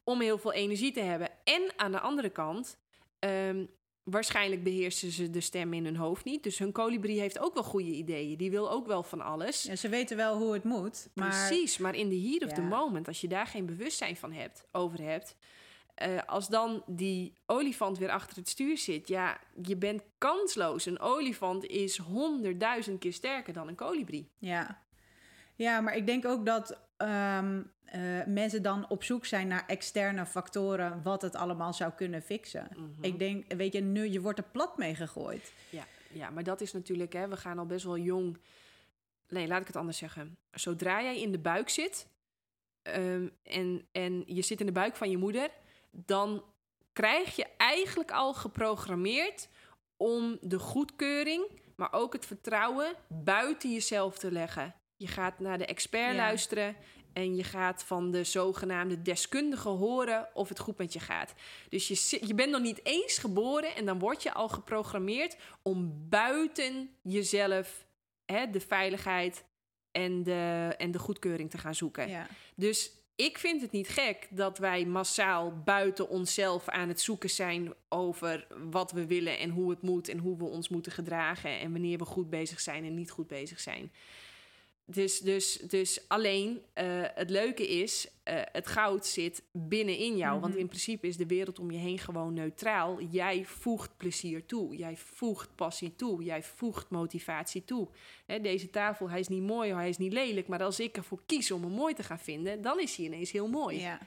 Om heel veel energie te hebben. En aan de andere kant, ehm, waarschijnlijk beheersen ze de stem in hun hoofd niet. Dus hun kolibrie heeft ook wel goede ideeën. Die wil ook wel van alles. Ja, ze weten wel hoe het moet, maar Precies, maar in de hier of the moment, als je daar geen bewustzijn van hebt, over hebt, eh, als dan die olifant weer achter het stuur zit, ja, je bent kansloos. Een olifant is honderdduizend keer sterker dan een kolibrie. Ja. ja, maar ik denk ook dat ehm, eh, mensen dan op zoek zijn naar externe factoren wat het allemaal zou kunnen fixen. Mhm. Ik denk, weet je, nu je wordt er plat mee gegooid. Ja, ja, maar dat is natuurlijk, hè, we gaan al best wel jong. Nee, laat ik het anders zeggen. Zodra jij in de buik zit ehm, en, en je zit in de buik van je moeder, dan krijg je eigenlijk al geprogrammeerd om de goedkeuring, maar ook het vertrouwen buiten jezelf te leggen. Je gaat naar de expert Ja. luisteren en je gaat van de zogenaamde deskundige horen of het goed met je gaat. Dus je, je bent nog niet eens geboren en dan word je al geprogrammeerd om buiten jezelf hè, de veiligheid en de, en de goedkeuring te gaan zoeken. Ja. Dus ik vind het niet gek dat wij massaal buiten onszelf aan het zoeken zijn over wat we willen en hoe het moet en hoe we ons moeten gedragen en wanneer we goed bezig zijn en niet goed bezig zijn. Dus, dus, dus alleen, eh, het leuke is, eh, het goud zit binnenin jou. Want Mhm. in principe is de wereld om je heen gewoon neutraal. Jij voegt plezier toe. Jij voegt passie toe. Jij voegt motivatie toe. Hè, deze tafel, hij is niet mooi, hij is niet lelijk. Maar als ik ervoor kies om hem mooi te gaan vinden, dan is hij ineens heel mooi. Ja.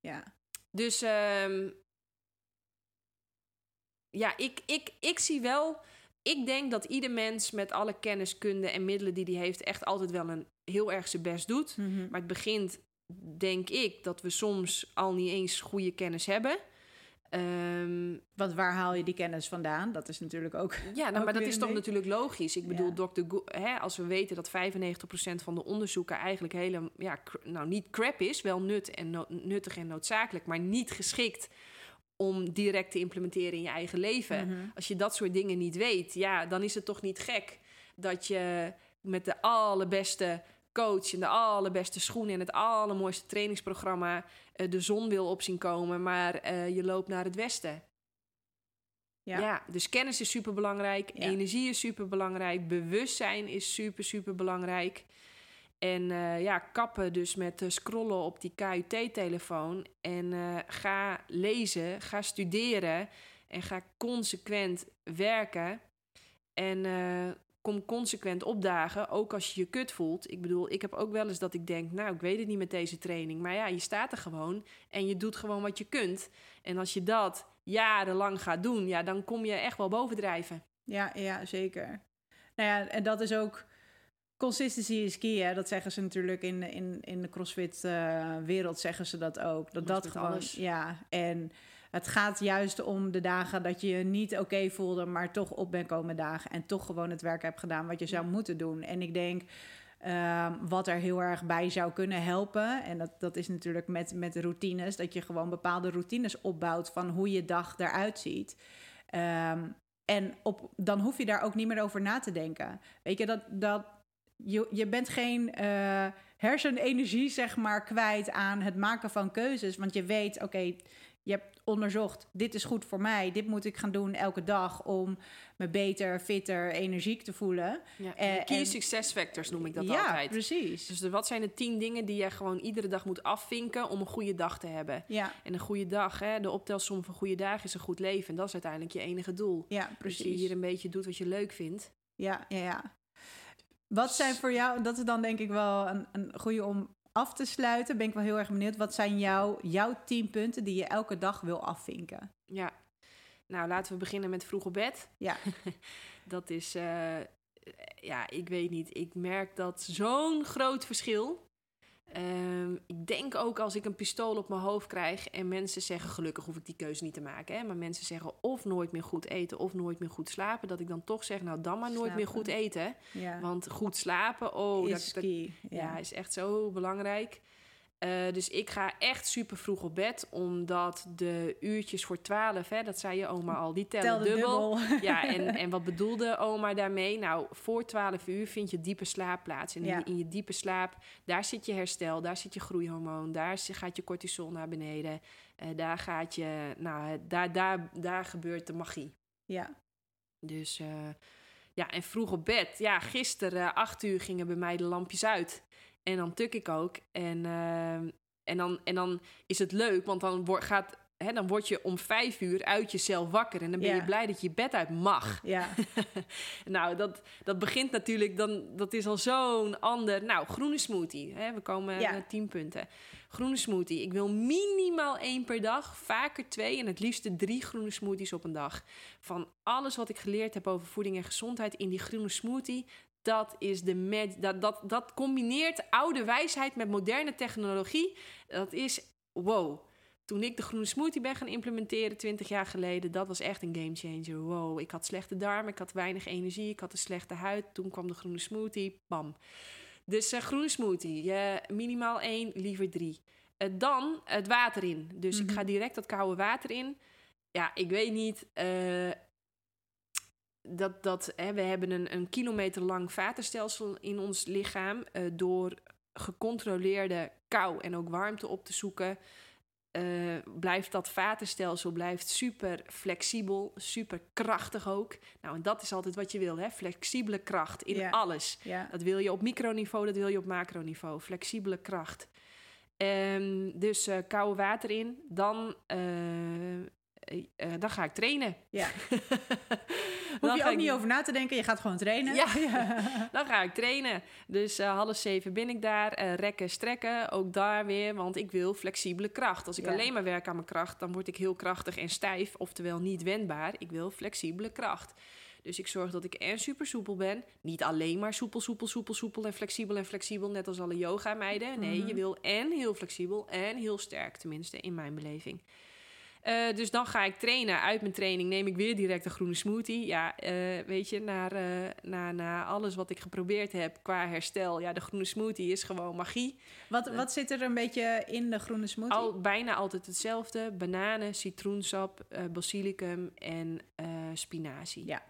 Ja. Dus ehm, ja, ik, ik, ik zie wel. Ik denk dat ieder mens met alle kennis, kunde en middelen die hij heeft, echt altijd wel een heel erg zijn best doet. Mhm. Maar het begint, denk ik, dat we soms al niet eens goede kennis hebben. Ehm, Want waar haal je die kennis vandaan? Dat is natuurlijk ook. ja, nou, Ook maar dat is toch natuurlijk logisch. Ik bedoel, Ja. Dr. Hè, als we weten dat 95% van de onderzoeken eigenlijk hele, ja, nou niet crap is, wel nut en no- nuttig en noodzakelijk, maar niet geschikt om direct te implementeren in je eigen leven. Mhm. Als je dat soort dingen niet weet, ja, dan is het toch niet gek dat je met de allerbeste coach en de allerbeste schoenen en het allermooiste trainingsprogramma eh, de zon wil op zien komen, maar eh, je loopt naar het westen. Ja. Ja. dus kennis is super belangrijk, Ja. energie is super belangrijk, bewustzijn is super, super belangrijk. En eh, ja, kappen dus met eh, scrollen op die KUT-telefoon. En eh, ga lezen, ga studeren en ga consequent werken. En kom consequent opdagen, ook als je je kut voelt. Ik bedoel, ik heb ook wel eens dat ik denk, nou, ik weet het niet met deze training. Maar ja, je staat er gewoon en je doet gewoon wat je kunt. En als je dat jarenlang gaat doen, ja, dan kom je echt wel bovendrijven. Ja, ja, zeker. Nou ja, en dat is ook. Consistency is key, hè? Dat zeggen ze natuurlijk in, in, in de CrossFit-wereld, zeggen ze dat ook. Dat Dat gewoon. alles. Ja, en het gaat juist om de dagen dat je je niet oké voelde, maar toch op bent komen dagen. En toch gewoon het werk hebt gedaan wat je zou moeten doen. En ik denk. ehm, wat er heel erg bij zou kunnen helpen. En dat, dat is natuurlijk met, met routines. Dat je gewoon bepaalde routines opbouwt van hoe je dag eruit ziet. Ehm, en op, dan hoef je daar ook niet meer over na te denken. Weet je, dat, dat, je, je bent geen eh, hersenenergie, zeg maar, kwijt aan het maken van keuzes. Want je weet, oké, je hebt onderzocht, dit is goed voor mij. Dit moet ik gaan doen elke dag om me beter, fitter, energiek te voelen. Ja. Eh, Key en- success factors noem ik dat ja, altijd. precies. Dus wat zijn de tien dingen die je gewoon iedere dag moet afvinken om een goede dag te hebben? Ja, En een goede dag, hè, de optelsom van goede dagen is een goed leven. En dat is uiteindelijk je enige doel. ja, Dus je precies. hier een beetje doet wat je leuk vindt. Ja, ja, ja. Wat zijn voor jou, dat is dan denk ik wel een, een goede om af te sluiten. Ben ik wel heel erg benieuwd. Wat zijn jouw, jouw tien punten die je elke dag wil afvinken? Ja. Nou, laten we beginnen met vroeg op bed. Ja. *laughs* dat is, eh, ja, ik weet niet. Ik merk dat zo'n groot verschil. Ehm, ik denk ook als ik een pistool op mijn hoofd krijg en mensen zeggen, gelukkig hoef ik die keuze niet te maken, hè, maar mensen zeggen of nooit meer goed eten of nooit meer goed slapen, dat ik dan toch zeg, nou dan maar nooit meer goed eten. Ja, Want goed slapen, oh, is dat, dat, key. ja. Ja. is echt zo belangrijk. Eh, dus ik ga echt super vroeg op bed, omdat de uurtjes voor 12, hè, dat zei je oma al, die tellen dubbel. dubbel. Ja, *laughs* en, en wat bedoelde oma daarmee? Nou, voor 12 uur vind je diepe slaap plaats. En Ja. in, in je diepe slaap, daar zit je herstel, daar zit je groeihormoon, daar gaat je cortisol naar beneden. Eh, daar gaat je, nou, daar, daar, daar gebeurt de magie. Ja, Dus eh, ja, en vroeg op bed. Ja, gisteren eh, acht uur gingen bij mij de lampjes uit. En dan tuk ik ook. En, eh, en, dan, en dan is het leuk, want dan, word, gaat, hè, dan word je om vijf uur uit jezelf wakker. En dan ben Ja. je blij dat je je bed uit mag. ja, *laughs* nou, dat, dat begint natuurlijk, dan, dat is al zo'n ander... Nou, groene smoothie. Hè, we komen Ja. naar tien punten. Groene smoothie. Ik wil minimaal één per dag, vaker twee... en het liefste drie groene smoothies op een dag. Van alles wat ik geleerd heb over voeding en gezondheid... in die groene smoothie, dat is de mag- dat, dat, dat combineert oude wijsheid met moderne technologie. Dat is wow. Toen ik de groene smoothie ben gaan implementeren 20 jaar geleden, dat was echt een game changer. Wow, ik had slechte darmen, ik had weinig energie, ik had een slechte huid. Toen kwam de groene smoothie, bam. Dus eh, groene smoothie, eh, minimaal één, liever drie. Eh, dan het water in. Dus ik Mhm. ga direct dat koude water in. Ja, ik weet niet. Dat, dat, hè, we hebben een, een kilometer lang vatenstelsel in ons lichaam. eh, door gecontroleerde kou en ook warmte op te zoeken. eh, blijft dat vatenstelsel blijft super flexibel, super krachtig ook. Nou, en dat is altijd wat je wil, hè? Flexibele kracht in alles. ja. Dat wil je op microniveau, dat wil je op macroniveau. Flexibele kracht. Ehm, dus eh, koude water in. Dan, eh, dan ga ik trainen. Ja. *laughs* Hoef je ook ik- niet over na te denken, je gaat gewoon trainen. Ja. *laughs* *laughs* Dan ga ik trainen. Dus eh, half zeven ben ik daar. Eh, rekken, strekken, ook daar weer. Want ik wil flexibele kracht. Als ik Ja. alleen maar werk aan mijn kracht, dan word ik heel krachtig en stijf. Oftewel niet wendbaar. Ik wil flexibele kracht. Dus ik zorg dat ik en super soepel ben. Niet alleen maar soepel, soepel, soepel, soepel en flexibel en flexibel. Net als alle yoga meiden. Nee, Mhm. je wil en heel flexibel en heel sterk. Tenminste, in mijn beleving. Eh, dus dan ga ik trainen. Uit mijn training neem ik weer direct een groene smoothie. Ja, eh, weet je, na, uh, na, na alles wat ik geprobeerd heb qua herstel. Ja, de groene smoothie is gewoon magie. Wat, wat zit er een beetje in de groene smoothie? Al, bijna altijd hetzelfde. Bananen, citroensap, basilicum en spinazie. Ja.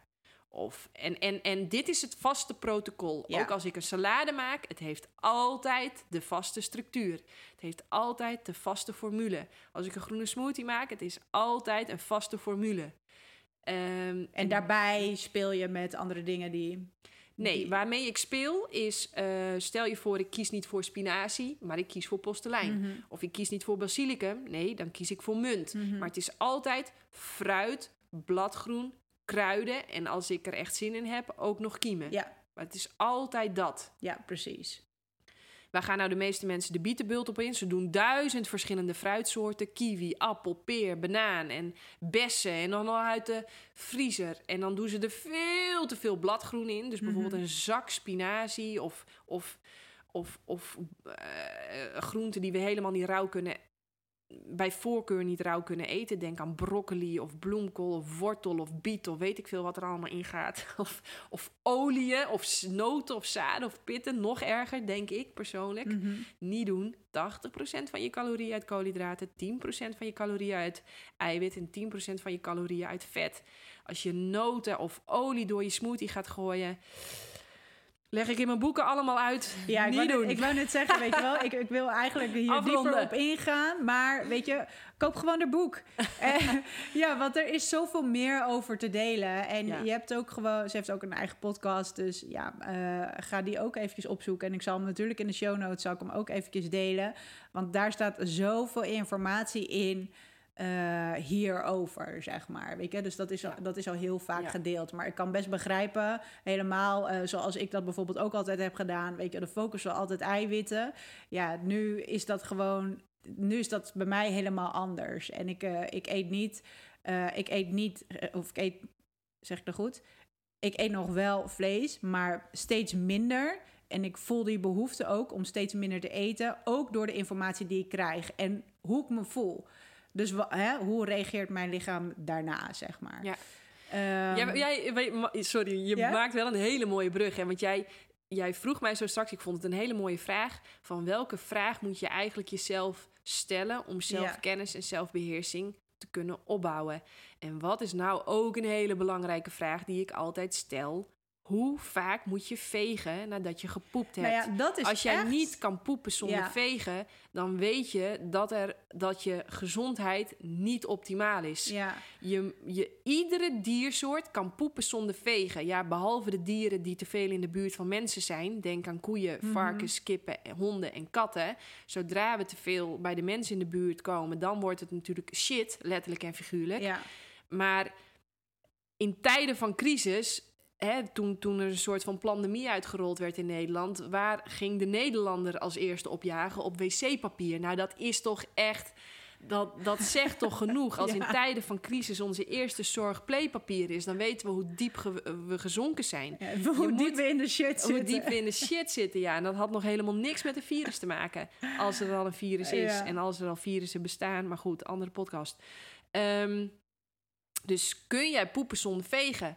Of, en, en, en dit is het vaste protocol. Ook als ik een salade maak, het heeft altijd de vaste structuur. Het heeft altijd de vaste formule. Als ik een groene smoothie maak, het is altijd een vaste formule. Um, en daarbij speel je met andere dingen die. Nee, waarmee ik speel is, uh, stel je voor, ik kies niet voor spinazie, maar ik kies voor postelijn. Mhm. Of ik kies niet voor basilicum, nee, dan kies ik voor munt. Mhm. Maar het is altijd fruit, bladgroen, kruiden en als ik er echt zin in heb, ook nog kiemen. Ja. Maar het is altijd dat. Ja, precies. Waar gaan nou de meeste mensen de bietenbult op in? Ze doen duizend verschillende fruitsoorten. Kiwi, appel, peer, banaan en bessen. En dan al uit de vriezer. En dan doen ze er veel te veel bladgroen in. Dus bijvoorbeeld Mhm. een zak spinazie of, of, of, of uh, groenten die we helemaal niet rauw kunnen bij voorkeur niet rauw kunnen eten. Denk aan broccoli of bloemkool of wortel of biet of weet ik veel wat er allemaal in gaat. *laughs* Of, of oliën of noten of zaden of pitten. Nog erger, denk ik persoonlijk. Mhm. Niet doen. 80% van je calorieën uit koolhydraten, 10% van je calorieën uit eiwit en 10% van je calorieën uit vet. Als je noten of olie door je smoothie gaat gooien, leg ik in mijn boeken allemaal uit. Ja, ik Niet wou, doen. net, ik wou net zeggen, weet je wel, ik, ik wil eigenlijk hier Afronden. dieper op ingaan. Maar weet je, koop gewoon een boek. *laughs* Ja, want er is zoveel meer over te delen. En Ja. je hebt ook gewoon, ze heeft ook een eigen podcast. Dus ja, eh, ga die ook eventjes opzoeken. En ik zal hem natuurlijk in de show notes, zal ik hem ook eventjes delen. Want daar staat zoveel informatie in. Eh, hierover, zeg maar. Weet je? Dus dat is, al, Ja. dat is al heel vaak Ja. gedeeld. Maar ik kan best begrijpen, helemaal eh, zoals ik dat bijvoorbeeld ook altijd heb gedaan. Weet je, de focus was altijd eiwitten. Ja, nu is dat gewoon. Nu is dat bij mij helemaal anders. En ik, eh, ik eet niet. ik eet niet. of ik eet. Zeg ik dat goed? Ik eet nog wel vlees, maar steeds minder. En ik voel die behoefte ook om steeds minder te eten. Ook door de informatie die ik krijg en hoe ik me voel. Dus hè, hoe reageert mijn lichaam daarna, zeg maar. Ja. Ehm, Jij, sorry, je maakt wel een hele mooie brug. Hè? Want jij, jij vroeg mij zo straks, ik vond het een hele mooie vraag. Van welke vraag moet je eigenlijk jezelf stellen om zelfkennis en zelfbeheersing te kunnen opbouwen? En wat is nou ook een hele belangrijke vraag die ik altijd stel? Hoe vaak moet je vegen nadat je gepoept hebt? nou ja, is Als jij echt- niet kan poepen zonder Ja. vegen, dan weet je dat, er, dat je gezondheid niet optimaal is. Ja, Je, je, iedere diersoort kan poepen zonder vegen. Ja, behalve de dieren die te veel in de buurt van mensen zijn. Denk aan koeien, Mhm. varkens, kippen, honden en katten. Zodra we te veel bij de mensen in de buurt komen, dan wordt het natuurlijk shit, letterlijk en figuurlijk. ja. Maar in tijden van crisis, hè, toen, toen er een soort van pandemie uitgerold werd in Nederland, waar ging de Nederlander als eerste opjagen? Op wc-papier. Nou, dat is toch echt. Dat, dat zegt toch genoeg. *laughs* Als in tijden van crisis onze eerste zorg playpapier is, dan weten we hoe diep ge- we gezonken zijn. Ja, hoe diep we in de shit Hoe zitten. diep we in de shit zitten, ja. En dat had nog helemaal niks met een virus te maken. Als er al een virus is Ja. en als er al virussen bestaan. Maar goed, andere podcast. Ehm, dus kun jij poepen zonder vegen?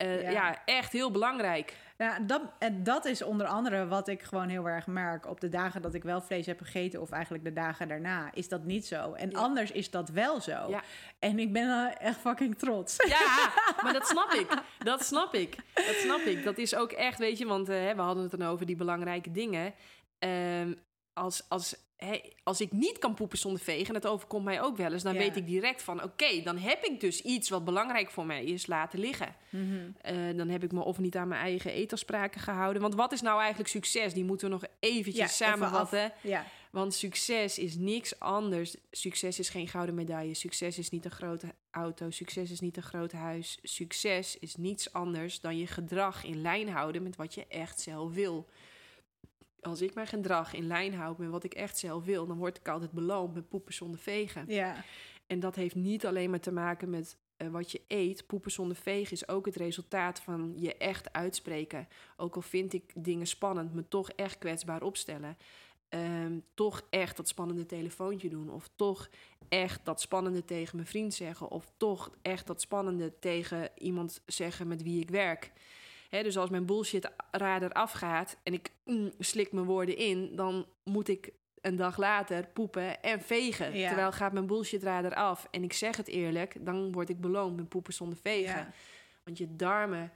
Eh, Ja. ja. echt heel belangrijk. Ja, dat, en dat is onder andere wat ik gewoon heel erg merk. Op de dagen dat ik wel vlees heb gegeten, of eigenlijk de dagen daarna, is dat niet zo. En Ja. anders is dat wel zo. Ja. En ik ben echt fucking trots. Ja, *laughs* maar dat snap ik. Dat snap ik. Dat snap ik. Dat is ook echt, weet je, want eh, we hadden het dan over die belangrijke dingen. Ehm, als, als, als ik niet kan poepen zonder vegen, en dat overkomt mij ook wel eens, dan Ja. weet ik direct van, oké, dan heb ik dus iets wat belangrijk voor mij is laten liggen. Mhm. Eh, dan heb ik me of niet aan mijn eigen etelspraken gehouden. Want wat is nou eigenlijk succes? Die moeten we nog eventjes Ja, even samenvatten. Ja, Want succes is niks anders. Succes is geen gouden medaille. Succes is niet een grote auto. Succes is niet een groot huis. Succes is niets anders dan je gedrag in lijn houden met wat je echt zelf wil. Als ik mijn gedrag in lijn houd met wat ik echt zelf wil, dan word ik altijd beloond met poepen zonder vegen. ja. En dat heeft niet alleen maar te maken met eh, wat je eet. Poepen zonder vegen is ook het resultaat van je echt uitspreken. Ook al vind ik dingen spannend, me toch echt kwetsbaar opstellen. ehm, toch echt dat spannende telefoontje doen. Of toch echt dat spannende tegen mijn vriend zeggen. Of toch echt dat spannende tegen iemand zeggen met wie ik werk. Hè, dus als mijn bullshit radar afgaat en ik mm, slik mijn woorden in, dan moet ik een dag later poepen en vegen. Ja. Terwijl gaat mijn bullshit radar af en ik zeg het eerlijk, dan word ik beloond met poepen zonder vegen. Ja. Want je darmen.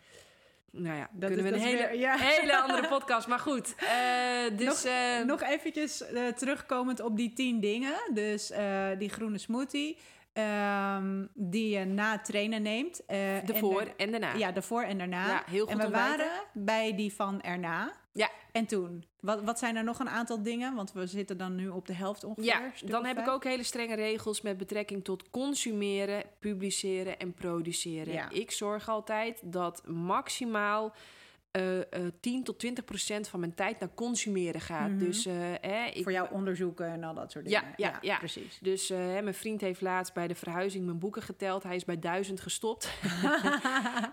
Nou ja, Dat kunnen is- we een dat is hele, weer- ja. hele andere *laughs* podcast. Maar goed, eh, dus... nog, eh, nog eventjes eh, terugkomend op die tien dingen. Dus die groene smoothie. Ehm, die je na het trainen neemt. eh, en de voor er- en daarna. Ja, de voor en daarna. Ja, heel goed en we waren bij die van erna. Ja. En toen? Wat, wat zijn er nog een aantal dingen? Want we zitten dan nu op de helft ongeveer. Ja, dan heb ik ook hele strenge regels met betrekking tot consumeren, publiceren en produceren. Ja. Ik zorg altijd dat maximaal eh, eh, 10 tot 20 procent van mijn tijd naar consumeren gaat. Mhm. Dus, eh, hè, ik, Voor jouw onderzoeken en al dat soort Ja, dingen. ja, ja. precies. dus eh, hè, mijn vriend heeft laatst bij de verhuizing mijn boeken geteld. Hij is bij duizend gestopt. *laughs*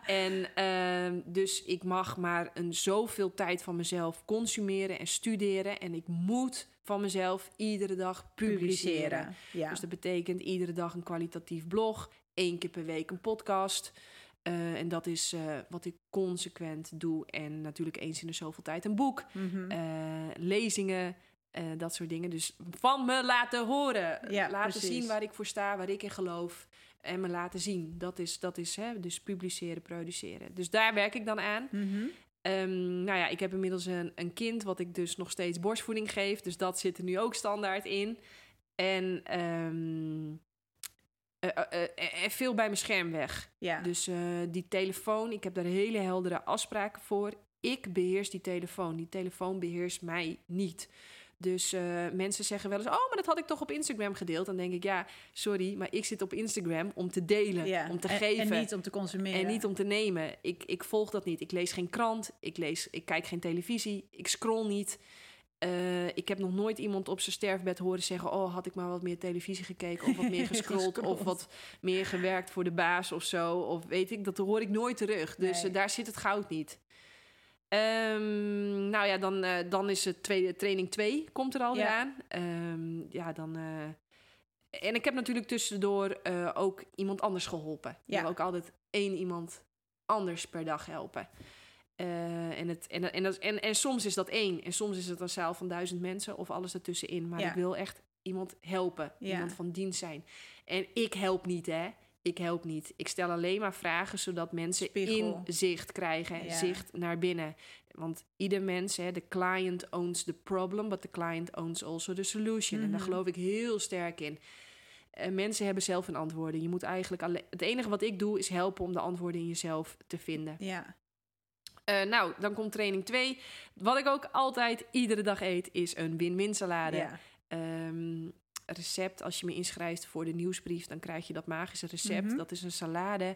En ehm, dus ik mag maar een zoveel tijd van mezelf consumeren en studeren. En ik moet van mezelf iedere dag publiceren. Ja. Dus dat betekent iedere dag een kwalitatief blog, één keer per week een podcast. Eh, en dat is eh, wat ik consequent doe. En natuurlijk eens in de zoveel tijd een boek, Mhm. eh, lezingen, dat soort dingen. Dus van me laten horen. Ja, laten precies. zien waar ik voor sta, waar ik in geloof. En me laten zien. Dat is, dat is hè, dus publiceren, produceren. Dus daar werk ik dan aan. Mhm. Ehm, nou ja, ik heb inmiddels een, een kind wat ik dus nog steeds borstvoeding geef. Dus dat zit er nu ook standaard in. En, ehm, eh, en veel bij mijn scherm weg. Ja. Dus die telefoon, ik heb daar hele heldere afspraken voor. Ik beheers die telefoon. Die telefoon beheerst mij niet. Dus mensen zeggen wel eens: Oh, maar dat had ik toch op Instagram gedeeld. Dan denk ik: Ja, sorry, maar ik zit op Instagram om te delen, ja. om te en, geven. En niet om te consumeren. En niet om te nemen. Ik, ik volg dat niet. Ik lees geen krant. Ik, lees, ik kijk geen televisie. Ik scroll niet. Eh, ik heb nog nooit iemand op zijn sterfbed horen zeggen... oh, had ik maar wat meer televisie gekeken... of wat meer *laughs* gescrolld... of wat meer gewerkt voor de baas of zo. Of weet ik, dat hoor ik nooit terug. Dus Nee. eh, daar zit het goud niet. Ehm, nou ja, dan, eh, dan is het tweede, training 2 komt er Ja. aan. Ehm, ja, dan... en ik heb natuurlijk tussendoor ook iemand anders geholpen. Ik Ja. wil ook altijd één iemand anders per dag helpen. Eh, en, het, en, en, dat- en, en soms is dat één. En soms is het een zaal van duizend mensen of alles ertussenin. Maar Ja. ik wil echt iemand helpen. Ja. Iemand van dienst zijn. En ik help niet, hè. Ik help niet. Ik stel alleen maar vragen zodat mensen Spiegel. inzicht krijgen. Ja. Zicht naar binnen. Want ieder mens, hè, de client owns the problem, but the client owns also the solution. En daar Mhm. geloof ik heel sterk in. Eh, mensen hebben zelf hun antwoorden. Je moet eigenlijk alleen. Het enige wat ik doe is helpen om de antwoorden in jezelf te vinden. Ja. Eh, nou, dan komt training 2. Wat ik ook altijd iedere dag eet, is een win-win salade. ja. Ehm, recept, als je me inschrijft voor de nieuwsbrief, dan krijg je dat magische recept. Mhm. Dat is een salade.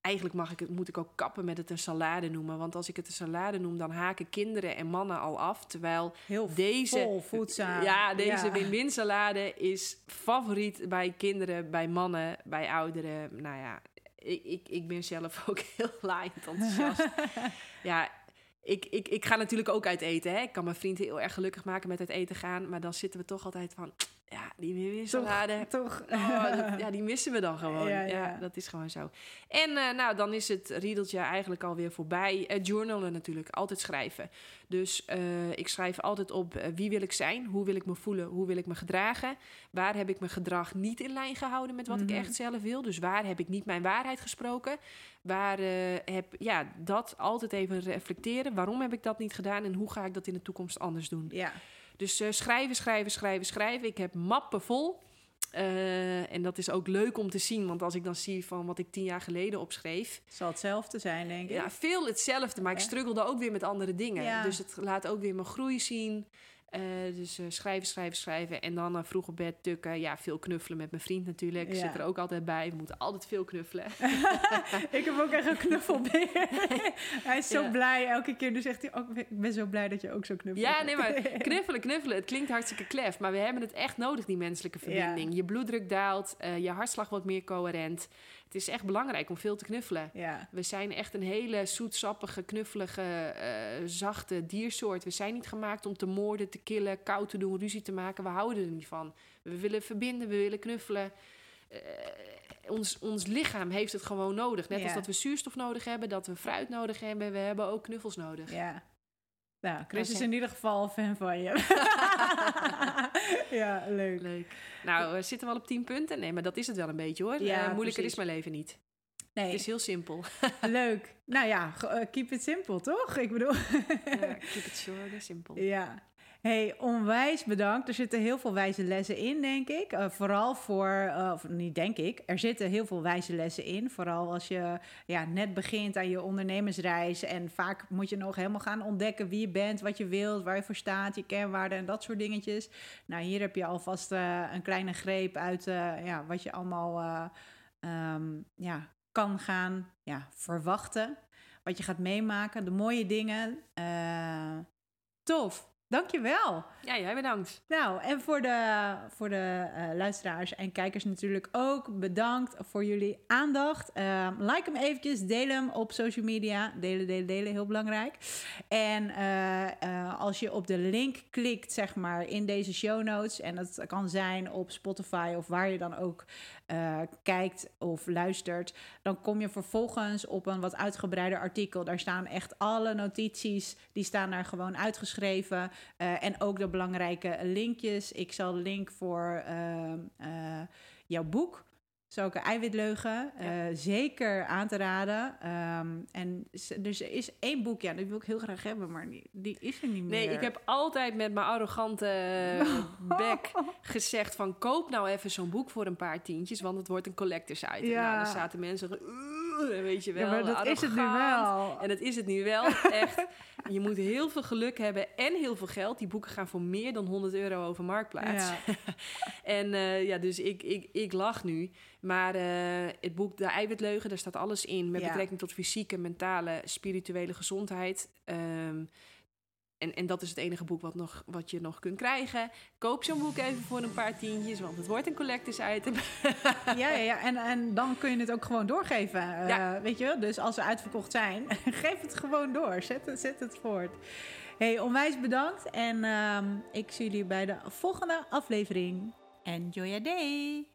Eigenlijk mag ik het, moet ik ook kappen met het een salade noemen. Want als ik het een salade noem, dan haken kinderen en mannen al af. Terwijl Heel deze, voedzaam. ja, deze Ja. win-win salade is favoriet bij kinderen, bij mannen, bij ouderen. Nou ja, ik, ik, ik ben zelf *laughs* ook heel laaiend enthousiast. *laughs* ja, ik, ik, ik ga natuurlijk ook uit eten. Hè. Ik kan mijn vriend heel erg gelukkig maken met uit eten gaan. Maar dan zitten we toch altijd van... Ja, die win-win salade. Toch? Oh, dat- ja, die missen we dan *laughs* gewoon. Ja, Ja, ja. dat is gewoon zo. En eh, nou, dan is het riedeltje eigenlijk alweer voorbij. Eh, journalen natuurlijk, altijd schrijven. Dus eh, ik schrijf altijd op wie wil ik zijn, hoe wil ik me voelen, hoe wil ik me gedragen. Waar heb ik mijn gedrag niet in lijn gehouden met wat Mhm. ik echt zelf wil. Dus waar heb ik niet mijn waarheid gesproken. Waar heb, ja, dat altijd even reflecteren. Waarom heb ik dat niet gedaan en hoe ga ik dat in de toekomst anders doen? Ja. Dus eh, schrijven, schrijven, schrijven, schrijven. Ik heb mappen vol. Eh, en dat is ook leuk om te zien, want als ik dan zie van wat ik tien jaar geleden opschreef, zal hetzelfde zijn, denk ik. ja, veel hetzelfde, maar ik struggelde ook weer met andere dingen. Ja. Dus het laat ook weer mijn groei zien. Eh, dus eh, schrijven, schrijven, schrijven. En dan eh, vroeg op bed tukken. Ja, veel knuffelen met mijn vriend natuurlijk. Ja. Zit er ook altijd bij. We moeten altijd veel knuffelen. *laughs* ik heb ook echt een knuffelbeer. *laughs* hij is zo Ja. blij. Elke keer dan zegt hij ook, ik ben zo blij dat je ook zo knuffelt. Ja, nee, maar *laughs* knuffelen, knuffelen. Het klinkt hartstikke klef. Maar we hebben het echt nodig, die menselijke verbinding. Je bloeddruk daalt. je hartslag wordt meer coherent. Het is echt belangrijk om veel te knuffelen. Ja. We zijn echt een hele zoetsappige, knuffelige, eh, zachte diersoort. We zijn niet gemaakt om te moorden, te killen, koud te doen, ruzie te maken. We houden er niet van. We willen verbinden, we willen knuffelen. Eh, ons, ons lichaam heeft het gewoon nodig. Net Ja. als dat we zuurstof nodig hebben, dat we fruit nodig hebben. We hebben ook knuffels nodig. Ja. Nou, Chris is in ieder geval fan van je. *laughs* ja, leuk. Leuk. Nou, we zitten wel op 10 punten. Nee, maar dat is het wel een beetje hoor. Ja, Eh, moeilijker precies. is mijn leven niet. Nee, Het is heel simpel. *laughs* leuk. Nou ja, eh, keep it simple, toch? Ik bedoel... Ja, keep it short and simple. *laughs* Ja. Hey, onwijs bedankt. Er zitten heel veel wijze lessen in, denk ik. Eh, vooral voor, eh, of niet denk ik, er zitten heel veel wijze lessen in. Vooral als je ja, net begint aan je ondernemersreis. En vaak moet je nog helemaal gaan ontdekken wie je bent, wat je wilt, waar je voor staat, je kernwaarden en dat soort dingetjes. Nou, hier heb je alvast eh, een kleine greep uit ja, wat je allemaal eh, ehm, ja, kan gaan ja, verwachten. Wat je gaat meemaken, de mooie dingen. Tof. Dankjewel. Ja, jij bedankt. Nou, en voor de, voor de eh, luisteraars en kijkers natuurlijk ook bedankt voor jullie aandacht. Ehm, like hem eventjes, deel hem op social media. Delen, delen, delen, heel belangrijk. En eh, eh, als je op de link klikt, zeg maar, in deze show notes... en dat kan zijn op Spotify of waar je dan ook eh, kijkt of luistert... dan kom je vervolgens op een wat uitgebreider artikel. Daar staan echt alle notities, die staan daar gewoon uitgeschreven... Eh, en ook de belangrijke linkjes. Ik zal de link voor ehm, eh, jouw boek, Zulke eiwitleugen, eh, zeker aan te raden. Ehm, en dus er is één boek, ja, die wil ik heel graag hebben, maar die, die is er niet meer. Nee, ik heb altijd met mijn arrogante eh, bek *laughs* gezegd van... koop nou even zo'n boek voor een paar tientjes, want het wordt een collector's item. Ja. Nou, dan zaten mensen... *laughs* weet je wel, Ja, maar dat is het nu wel. En dat is het nu wel, echt. *laughs* Je moet heel veel geluk hebben en heel veel geld. Die boeken gaan voor meer dan 100 euro over Marktplaats. Ja. *laughs* En eh, ja, dus ik, ik, ik lach nu. Maar eh, het boek De Eiwitleugen, daar staat alles in... met Ja. betrekking tot fysieke, mentale, spirituele gezondheid... Ehm, en, en dat is het enige boek wat, nog, wat je nog kunt krijgen. Koop zo'n boek even voor een paar tientjes, want het wordt een collectors item. *laughs* Ja, ja, ja. En, en dan kun je het ook gewoon doorgeven. eh. Weet je wel? Dus als ze uitverkocht zijn, *laughs* geef het gewoon door. Zet het, zet het voort. Hey, onwijs bedankt. En ehm, ik zie jullie bij de volgende aflevering. Enjoy your day.